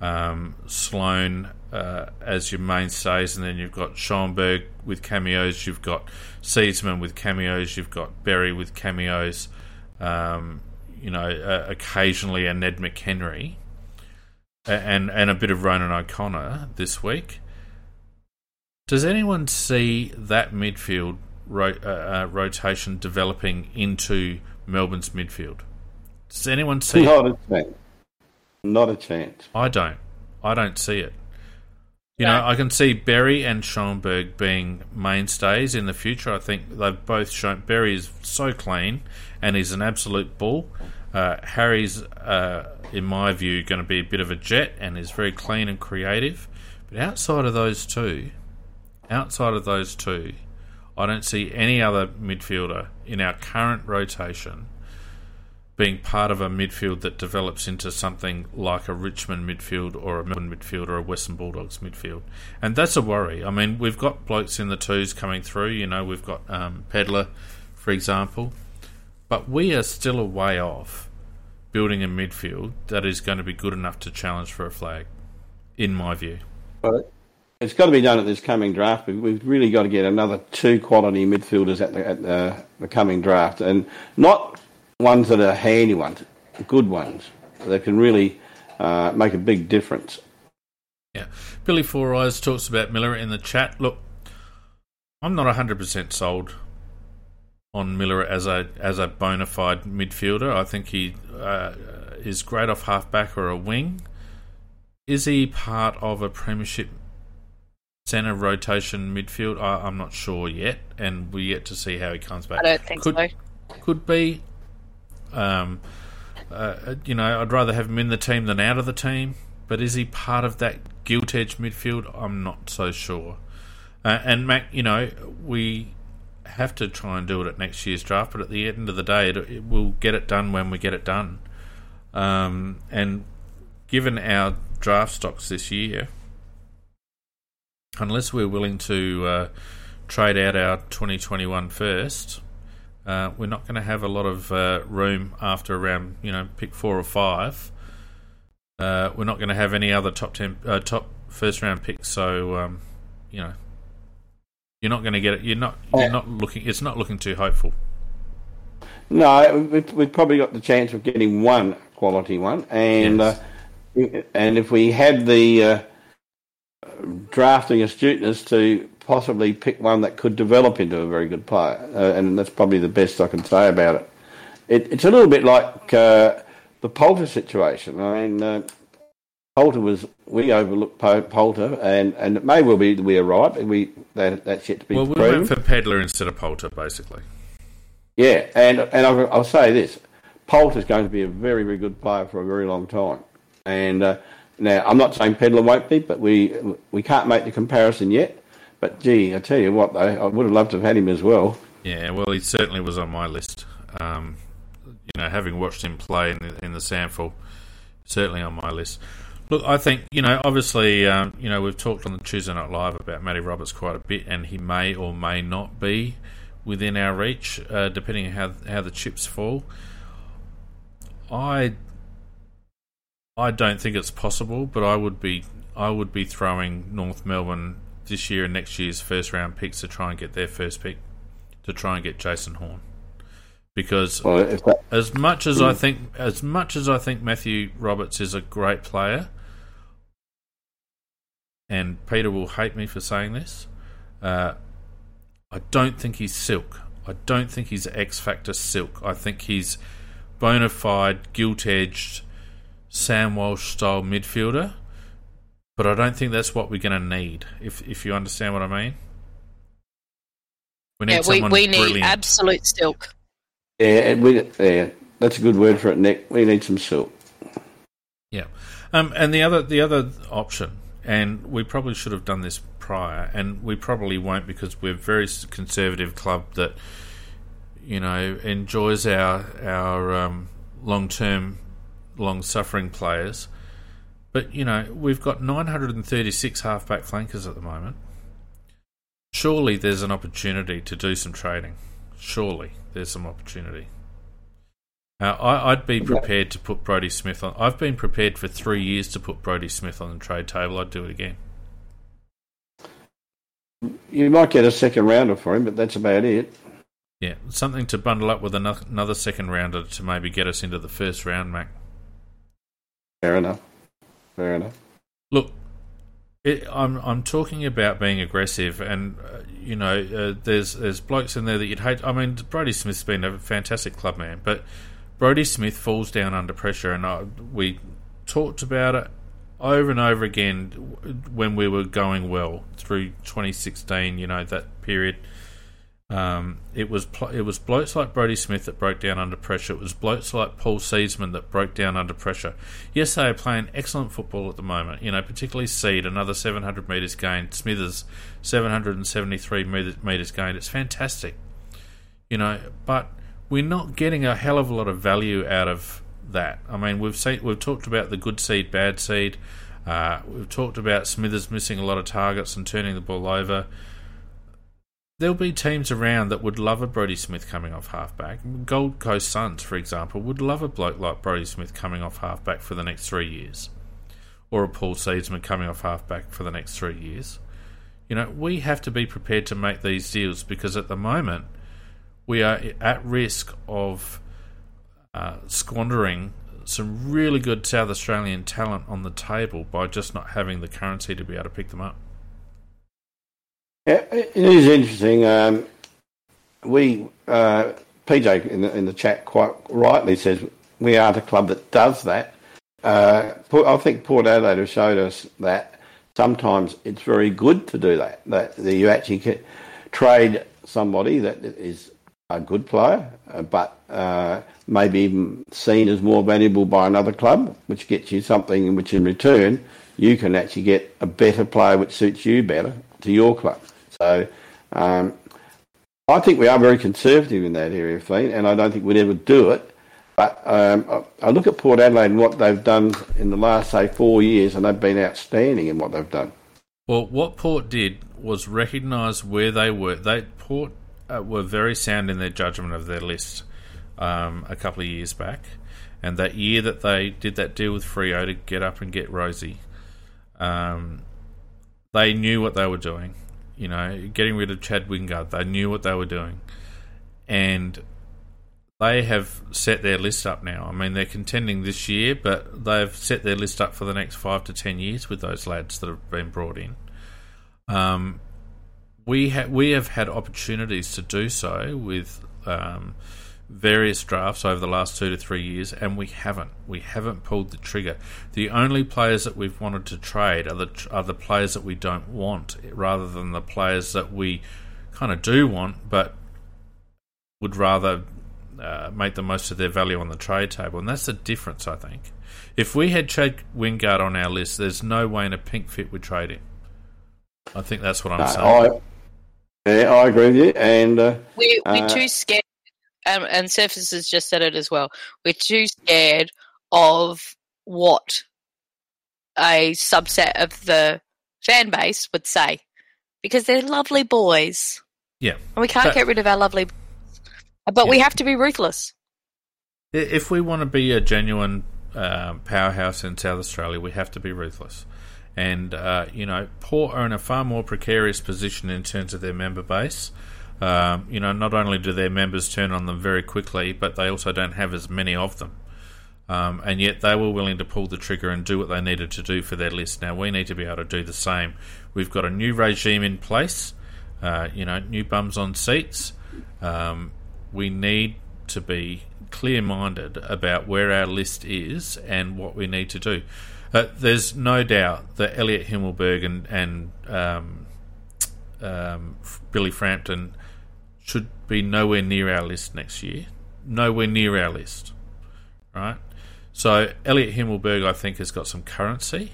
um, Sloane uh, as your mainstays, and then you've got Schoenberg with cameos, you've got Seedsman with cameos, you've got Berry with cameos, um, you know, uh, occasionally a Ned McHenry and and a bit of Ronin O'Connor this week. Does anyone see that midfield ro- uh, uh, rotation developing into Melbourne's midfield? Does anyone see? Not a chance. Not a chance. I don't. I don't see it. You know, I can see Berry and Schoenberg being mainstays in the future. I think they've both shown Berry is so clean and he's an absolute bull. Uh, Harry's, uh, in my view, going to be a bit of a jet and is very clean and creative. But outside of those two, outside of those two, I don't see any other midfielder in our current rotation being part of a midfield that develops into something like a Richmond midfield or a Melbourne midfield or a Western Bulldogs midfield. And that's a worry. I mean, we've got blokes in the twos coming through. You know, we've got um, Pedlar, for example. But we are still a way off building a midfield that is going to be good enough to challenge for a flag, in my view. Well, it's got to be done at this coming draft. We've really got to get another two quality midfielders at the, at the, the coming draft, and not ones that are handy ones, good ones that can really uh, make a big difference. Yeah, Billy Four Eyes talks about Miller in the chat. Look, I'm not 100% sold on Miller as a as a bona fide midfielder. I think he uh, is great off halfback or a wing. Is he part of a premiership centre rotation midfield? I, am not sure yet, and we yet to see how he comes back. I don't think could, so. Could be. Um, uh, you know, I'd rather have him in the team than out of the team. But is he part of that gilt edge midfield? I'm not so sure. Uh, and Mac, you know, we have to try and do it at next year's draft, but at the end of the day, it, it we'll get it done when we get it done. Um, and given our draft stocks this year, unless we're willing to uh, trade out our 2021 first, uh, we're not going to have a lot of uh, room after around you know pick four or five. Uh, we're not going to have any other top ten, uh, top first round picks. So um, you know you're not going to get it. You're not. You're not looking. It's not looking too hopeful. No, we've, probably got the chance of getting one quality one, and yes. uh, and if we had the uh, drafting astuteness to possibly pick one that could develop into a very good player, uh, and that's probably the best I can say about it. it it's a little bit like uh, the Poulter situation. I mean, uh, Poulter was we overlooked Poulter, and, and it may well be that we are right, but we that that's yet to be well, we proven. went for Pedler instead of Poulter, basically. Yeah, and and I'll, I'll say this: Poulter is going to be a very very good player for a very long time. And uh, now I'm not saying Pedler won't be, but we we can't make the comparison yet. But gee, I tell you what, though, I would have loved to have had him as well. Yeah, well, he certainly was on my list. Um, you know, having watched him play in the, in the SANFL, certainly on my list. Look, I think you know. Obviously, um, you know we've talked on the Tuesday Night Live about Matty Roberts quite a bit, and he may or may not be within our reach, uh, depending on how how the chips fall. I I don't think it's possible, but I would be I would be throwing North Melbourne this year and next year's first round picks to try and get their first pick to try and get Jason Horne because well, that, as much as I think as much as I think Matthew Roberts is a great player, and Peter will hate me for saying this, uh, I don't think he's silk. I don't think he's X Factor silk. I think he's bona fide, gilt edged, Sam Walsh style midfielder. But I don't think that's what we're going to need. If if you understand what I mean. We need yeah, we, we need brilliant. absolute silk. Yeah, we, yeah, that's a good word for it, Nick. We need some silk. Yeah, um, and the other the other option, and we probably should have done this prior, and we probably won't because we're a very conservative club that you know enjoys our our um, long term, long suffering players. But you know we've got 936 halfback flankers at the moment. Surely there's an opportunity to do some trading. Surely there's some opportunity. Uh, I, would be prepared to put Brodie Smith on. I've been prepared for three years to put Brodie Smith on the trade table. I'd do it again. You might get a second rounder for him, but that's about it. Yeah, something to bundle up with another second rounder to maybe get us into the first round, Mac. Fair enough. Fair enough. Look, it, I'm I'm talking about being aggressive, and uh, you know, uh, there's there's blokes in there that you'd hate. I mean, Brodie Smith's been a fantastic club man, but Brodie Smith falls down under pressure, and I, we talked about it over and over again when we were going well through 2016. You know that period um, it was pl- it was blokes like Brodie Smith that broke down under pressure. It was blokes like Paul Seedsman that broke down under pressure. Yes, they are playing excellent football at the moment. You know, particularly Seed, another 700 metres gained. Smithers, 773 metres gained. It's fantastic. You know, but we're not getting a hell of a lot of value out of that. I mean, we've we've talked about the good seed, bad seed. Uh, we've talked about Smithers missing a lot of targets and turning the ball over there'll be teams around that would love a Brodie Smith coming off halfback. Gold Coast Suns, for example, would love a bloke like Brodie Smith coming off halfback for the next three years, or a Paul Seedsman coming off halfback for the next three years. You know, we have to be prepared to make these deals because at the moment we are at risk of uh, squandering some really good South Australian talent on the table by just not having the currency to be able to pick them up. Yeah, It is interesting. Um, we uh, PJ in the, in the chat quite rightly says we are the club that does that. Uh, I think Port Adelaide have showed us that sometimes it's very good to do that. That, you actually trade somebody that is a good player, uh, but uh, maybe even seen as more valuable by another club, which gets you something in which in return you can actually get a better player which suits you better to your club. So um, I think we are very conservative in that area, Fleet, and I don't think we'd ever do it. But um, I look at Port Adelaide and what they've done in the last, say, four years, and they've been outstanding in what they've done. Well, what Port did was recognise where they were. They Port uh, were very sound in their judgment of their list um, a couple of years back, and that year that they did that deal with Freo to get up and get Rozee, um, they knew what they were doing you know, getting rid of Chad Wingard. They knew what they were doing. And they have set their list up now. I mean, they're contending this year, but they've set their list up for the next five to ten years with those lads that have been brought in. Um, we ha- we have had opportunities to do so with um, various drafts over the last two to three years, and we haven't. We haven't pulled the trigger. The only players that we've wanted to trade are the are the players that we don't want, rather than the players that we kind of do want, but would rather uh, make the most of their value on the trade table, and that's the difference, I think. If we had Chad Wingard on our list, there's no way in a pink fit we'd trade him. I think that's what I'm No, saying. I, yeah, I agree with you. And uh, We, we're Uh, too scared, um, and Surface has just said it as well. We're too scared of what a subset of the fan base would say because they're lovely boys, yeah. and we can't But- get rid of our lovely. But we have to be ruthless. If we want to be a genuine um, powerhouse in South Australia, we have to be ruthless. And, uh, you know, Port are in a far more precarious position in terms of their member base. Um, you know, not only do their members turn on them very quickly, but they also don't have as many of them. Um, and yet they were willing to pull the trigger and do what they needed to do for their list. Now we need to be able to do the same. We've got a new regime in place, uh, you know, new bums on seats. Um, we need to be clear minded about where our list is and what we need to do. Uh, there's no doubt that Elliott Himmelberg and, and um, um, Billy Frampton should be nowhere near our list next year. Nowhere near our list, right? So Elliott Himmelberg, I think, has got some currency.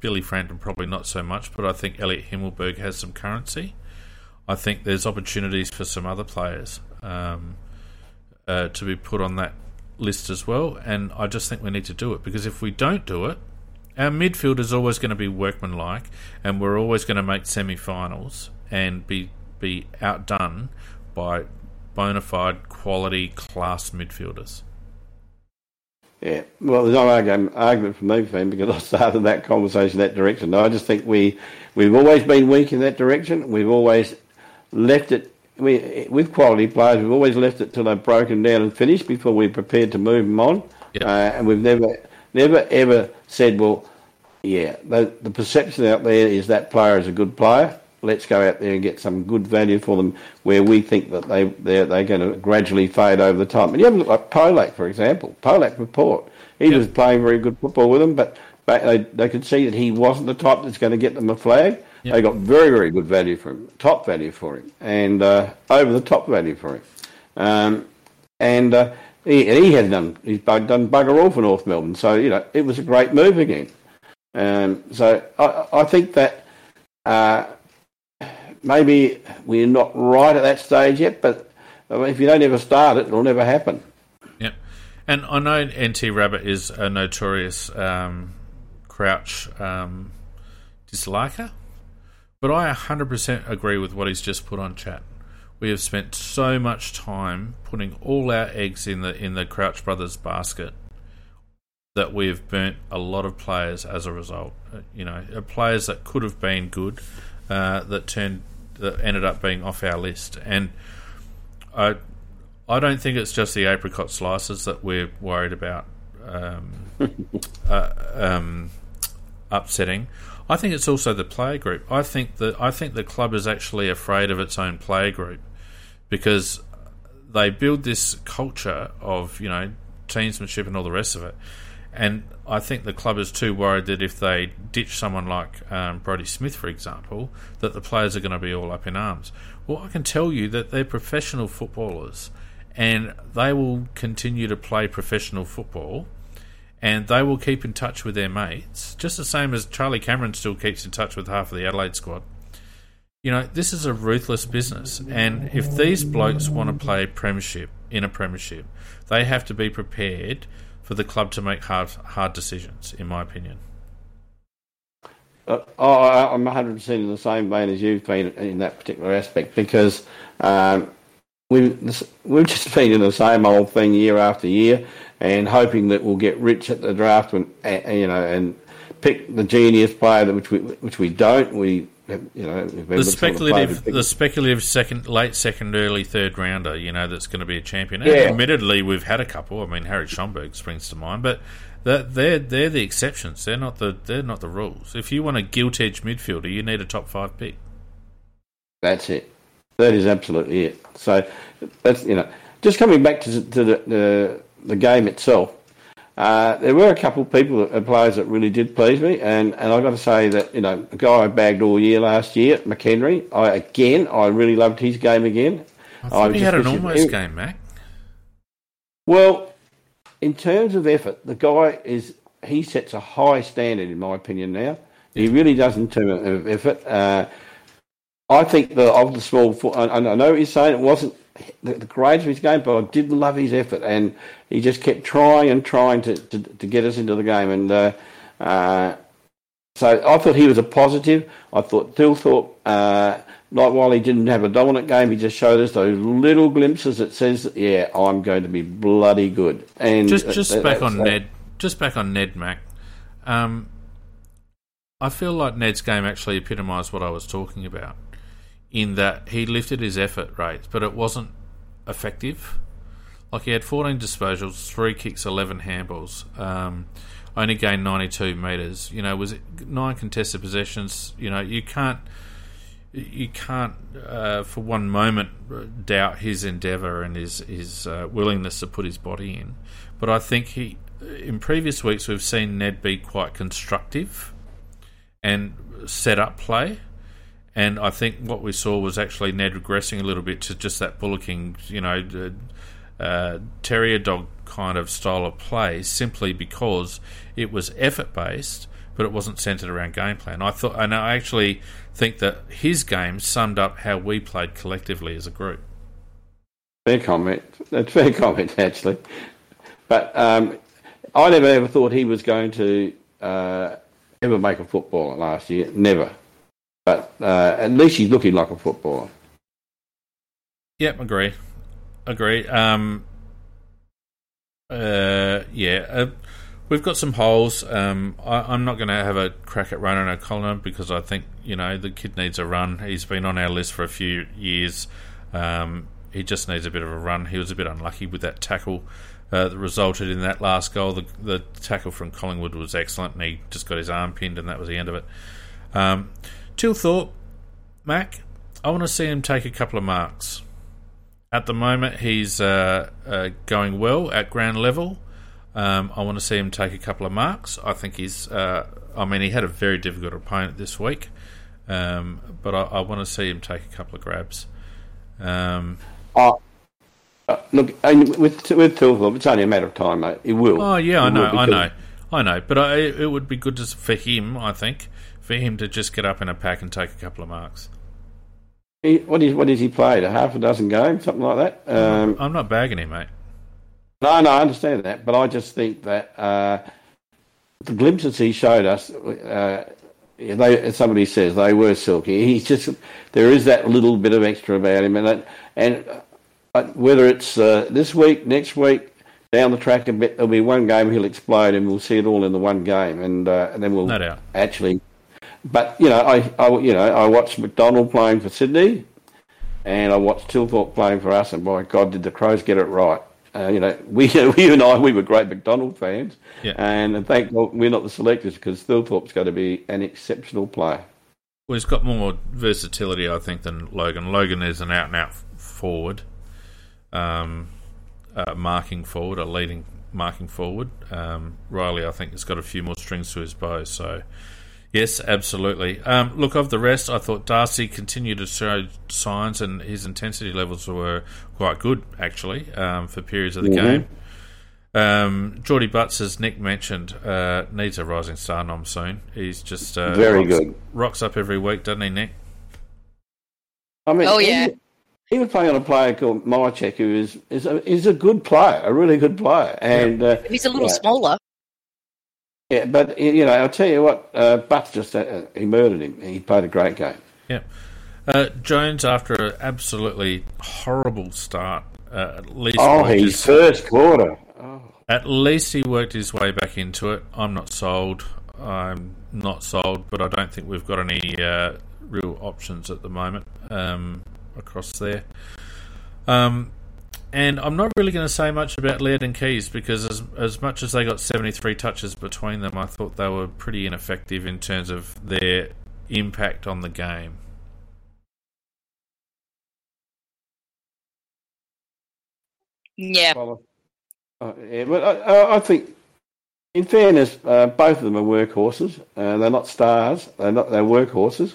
Billy Frampton probably not so much, but I think Elliott Himmelberg has some currency. I think there's opportunities for some other players um, uh, to be put on that list as well, and I just think we need to do it because if we don't do it, our midfield is always going to be workmanlike, and we're always going to make semi-finals and be be outdone by bona fide quality class midfielders. Yeah, well, there's no argument, argument for me, Finn, because I started that conversation that direction. No, I just think we we've always been weak in that direction. We've always left it we, with quality players. We've always left it till they've broken down and finished before we're prepared to move them on. Yep. Uh, and we've never never ever said, well, yeah, the, the perception out there is that player is a good player. Let's go out there and get some good value for them where we think that they, they're, they're going to gradually fade over the time. And you have a look like Polec, for example. Polec with Port. He Yep. was playing very good football with them, but but they, they could see that he wasn't the type that's going to get them a flag. Yep. They got very, very good value for him, top value for him, and uh, over the top value for him. Um, and uh, he, he had done he's done bugger all for North Melbourne, so you know it was a great move again. Um, so I, I think that uh, maybe we're not right at that stage yet, but if you don't ever start it, it'll never happen. Yep. And I know NT Rabbit is a notorious um, Crouch um, disliker, but I 100% agree with what he's just put on chat. We have spent so much time putting all our eggs in the in the Crouch Brothers basket that we have burnt a lot of players as a result. Uh, You know, uh, players that could have been good uh, that turned that ended up being off our list, and I I don't think it's just the apricot slices that we're worried about um, uh, um, upsetting. I think it's also the player group. I think that I think the club is actually afraid of its own player group because they build this culture of you know teamsmanship and all the rest of it. And I think the club is too worried that if they ditch someone like um, Brodie Smith, for example, that the players are going to be all up in arms. Well, I can tell you that they're professional footballers, and they will continue to play professional football, and they will keep in touch with their mates, just the same as Charlie Cameron still keeps in touch with half of the Adelaide squad. You know, this is a ruthless business, and if these blokes want to play premiership in a premiership, they have to be prepared for the club to make hard hard decisions. In my opinion, Uh, I, I'm 100% in the same vein as you've been in that particular aspect because um, we've, we've just been in the same old thing year after year and hoping that we'll get rich at the draft and, you know and pick the genius player that which we which we don't. We you know the speculative, played- the speculative second, late second, early third rounder, you know, that's going to be a champion. And Yeah. admittedly, we've had a couple. I mean, Harry Schoenberg springs to mind, but that they're they're the exceptions. They're not the they're not the rules. If you want a gilt edge midfielder, you need a top five pick. That's it. That is absolutely it. So that's you know, just coming back to, to the, the, the game itself, uh, there were a couple of people, uh, players that really did please me, and, and I've got to say that you know a guy I bagged all year last year, McHenry. I again, I really loved his game again. I thought he had an almost game, Mac. Well, in terms of effort, the guy is he sets a high standard in my opinion. Now he really does in terms of effort. Uh, I think the of the small foot. I, I know what he's saying it wasn't the, the grades of his game, but I did love his effort, and he just kept trying and trying to, to, to get us into the game. And uh, uh, so I thought he was a positive. I thought Thilthorpe, uh, like while he didn't have a dominant game, he just showed us those little glimpses that says, "Yeah, I'm going to be bloody good." And just just that, back on Ned, just back on Ned Mac. Um, I feel like Ned's game actually epitomised what I was talking about in that he lifted his effort rates, but it wasn't effective. Like he had 14 disposals, three kicks, 11 handballs. Um, only gained 92 meters. You know, was nine contested possessions? You know, you can't you can't uh, for one moment doubt his endeavour and his his uh, willingness to put his body in. But I think he in previous weeks we've seen Ned be quite constructive and set up play. And I think what we saw was actually Ned regressing a little bit to just that bullocking, you know, uh, terrier dog kind of style of play, simply because it was effort based, but it wasn't centered around game plan. I thought, and I actually think that his game summed up how we played collectively as a group. Fair comment. That's fair comment, actually. But um, I never ever thought he was going to uh, ever make a footballer last year. Never. But uh, at least he's looking like a footballer. Yep, agree. Agree. Um, uh, yeah, uh, we've got some holes. Um, I, am not going to have a crack at Ronin O'Connor because I think you know the kid needs a run. He's been on our list for a few years. Um, he just needs a bit of a run. He was a bit unlucky with that tackle uh, that resulted in that last goal. The, the, tackle from Collingwood was excellent, and he just got his arm pinned, and that was the end of it. Um, Thilthorpe, Mac, I want to see him take a couple of marks. At the moment, he's uh, uh, going well at ground level. Um, I want to see him take a couple of marks. I think he's. Uh, I mean, he had a very difficult opponent this week, um, but I, I, want to see him take a couple of grabs. Um, oh, uh, look, with with Thilthorpe, it's only a matter of time, mate. He will. Oh yeah, I know, I know, I know. But I, it would be good to, for him, I think, for him to just get up in a pack and take a couple of marks. He, what is what is he played? A half a dozen games, something like that. Um, I'm not bagging him, mate. No, no, I understand that, but I just think that uh, the glimpses he showed us, uh, they, as somebody says, they were silky. He's just there is that little bit of extra about him, and and uh, whether it's uh, this week, next week, down the track a bit, there'll be one game he'll explode, and we'll see it all in the one game, and uh, and then we'll no actually but you know, I, I you know I watched McDonald playing for Sydney, and I watched Thilthorpe playing for us, and by God, did the Crows get it right? Uh, you know, we we and I we were great McDonald fans, yeah. and thank God we're not the selectors because Thilthorpe's going to be an exceptional player. Well, he's got more versatility, I think, than Logan. Logan is an out and out forward, um, uh, marking forward, a leading marking forward. Um, Riley, I think, has got a few more strings to his bow, so Yes, absolutely. Um, look, of the rest, I thought Darcy continued to show signs, and his intensity levels were quite good, actually, um, for periods of the mm-hmm. game. Um, Jordie Butts, as Nick mentioned, uh, needs a rising star nom soon. He's just uh, very rocks, good. Rocks up every week, doesn't he, Nick? I mean, oh yeah. He, was playing on a player called Mihocek, who is is a, is a good player, a really good player, and uh, he's a little yeah. smaller. Yeah, but you know, I'll tell you what, uh, Butts just uh, he murdered him. He played a great game. Yeah, uh, Jones after an absolutely horrible start, uh, at least. Oh, his, his first quarter. Oh. At least he worked his way back into it. I'm not sold. I'm not sold, but I don't think we've got any uh, real options at the moment um, across there. Um, and I'm not really going to say much about Laird and Keays because, as, as much as they got 73 touches between them, I thought they were pretty ineffective in terms of their impact on the game. Yeah. Well, uh, yeah, but I, I think, in fairness, uh, both of them are workhorses. Uh, they're not stars. They're not. They're workhorses.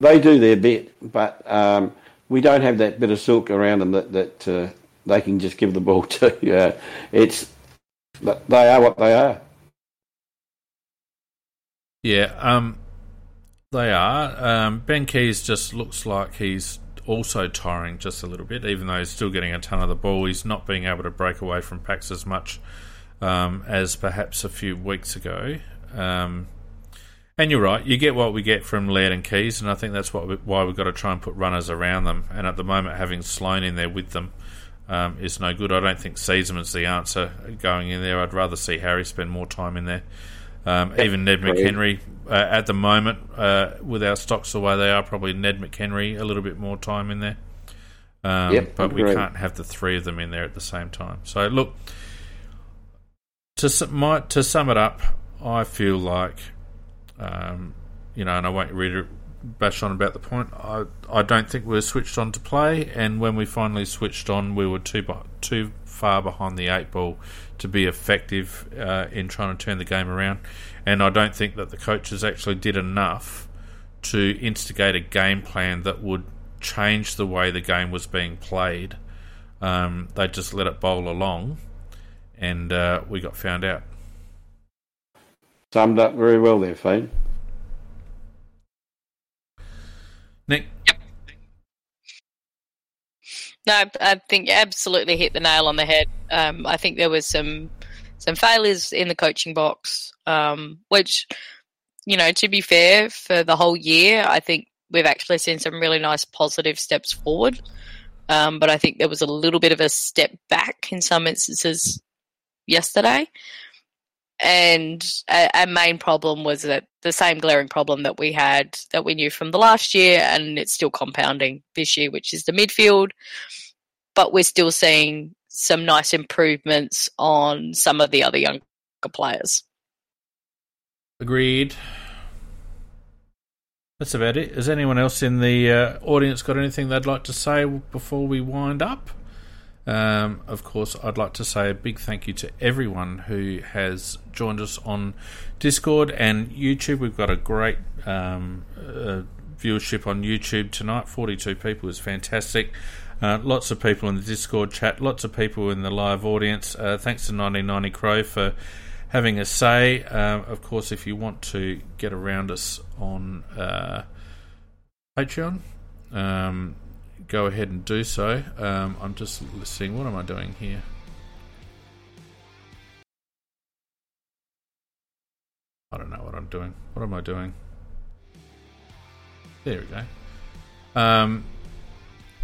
They do their bit, but um, we don't have that bit of silk around them that that uh, they can just give the ball to. Uh, it's they are what they are. Yeah, um, they are. Um, ben Keays just looks like he's also tiring just a little bit, even though he's still getting a ton of the ball. He's not being able to break away from packs as much um, as perhaps a few weeks ago. Um, and you're right, you get what we get from Laird and Keays, and I think that's what we, why we've got to try and put runners around them. And at the moment, having Sloane in there with them um, is no good. I don't think Seaman's the answer going in there. I'd rather see Harry spend more time in there. Um, yep. Even Ned McHenry uh, at the moment, uh, with our stocks the way they are, probably Ned McHenry a little bit more time in there. Um, yep, but we can't have the three of them in there at the same time. So look, to my, to sum it up, I feel like, um, you know, and I won't read it, bash on about the point. I I don't think we were switched on to play, and when we finally switched on, we were too too far behind the eight ball to be effective uh, in trying to turn the game around. And I don't think that the coaches actually did enough to instigate a game plan that would change the way the game was being played. Um, they just let it bowl along, and uh, we got found out. Summed up very well there, Fane. Nick? No, I think you absolutely hit the nail on the head. Um, I think there was some some failures in the coaching box, um, which, you know, to be fair, for the whole year, I think we've actually seen some really nice positive steps forward. Um, but I think there was a little bit of a step back in some instances yesterday. And a main problem was that the same glaring problem that we had that we knew from the last year, and it's still compounding this year, which is the midfield. But we're still seeing some nice improvements on some of the other younger players. Agreed. That's about it. Has anyone else in the uh, audience got anything they'd like to say before we wind up? Um, of course, I'd like to say a big thank you to everyone who has joined us on Discord and YouTube. We've got a great um, uh, viewership on YouTube tonight. 42 people is fantastic. Uh, lots of people in the Discord chat, lots of people in the live audience. Uh, thanks to 1990 Crow for having a say. Uh, of course, if you want to get around us on uh, Patreon, um, go ahead and do so. Um, I'm just seeing what am I doing here. I don't know what I'm doing. What am I doing? There we go. Um,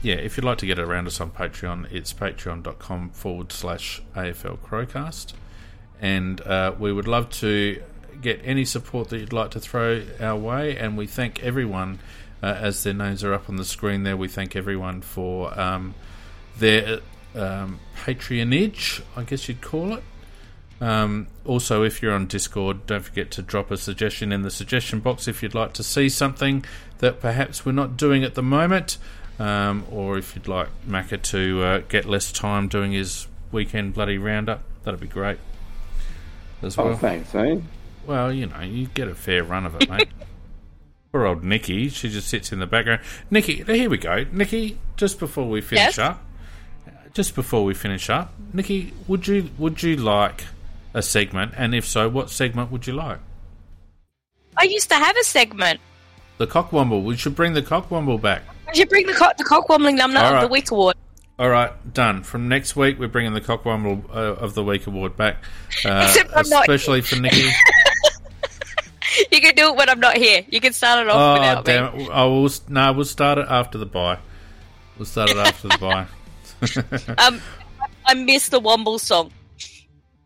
yeah, if you'd like to get around us on Patreon, it's patreon.com forward slash AFL Crowcast. And uh, we would love to get any support that you'd like to throw our way. And we thank everyone, uh, as their names are up on the screen there, we thank everyone for um, their um, patronage, I guess you'd call it. Um, also, if you're on Discord, don't forget to drop a suggestion in the suggestion box if you'd like to see something that perhaps we're not doing at the moment, um, or if you'd like Macca to uh, get less time doing his weekend bloody roundup. That'd be great as well. Oh, thanks, eh? Well, you know, you get a fair run of it, mate. Poor old Nikki, she just sits in the background. Nikki, here we go. Nikki, just before we finish yes? up, just before we finish up, Nikki, would you would you like a segment? And if so, what segment would you like? I used to have a segment. The cockwomble. We should bring the cockwomble back. We should bring the cock the cockwombling number right. of the week award. All right, done. From next week, we're bringing the cockwomble uh, of the week award back, uh, especially for Nikki. you can do it when I'm not here. You can start it off oh, without damn me. It. I will. No, we'll start it after the bye. We'll start it after the bye. um, I missed the Womble song.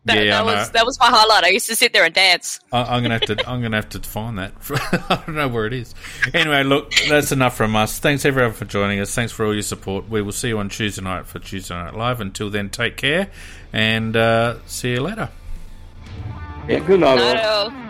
That, yeah, that was that was my highlight. I used to sit there and dance. I, am gonna have to I'm gonna have to find that. I don't know where it is. Anyway, look, that's enough from us. Thanks everyone for joining us. Thanks for all your support. We will see you on Tuesday night for Tuesday Night Live. Until then, take care and uh, see you later. Yeah, good night.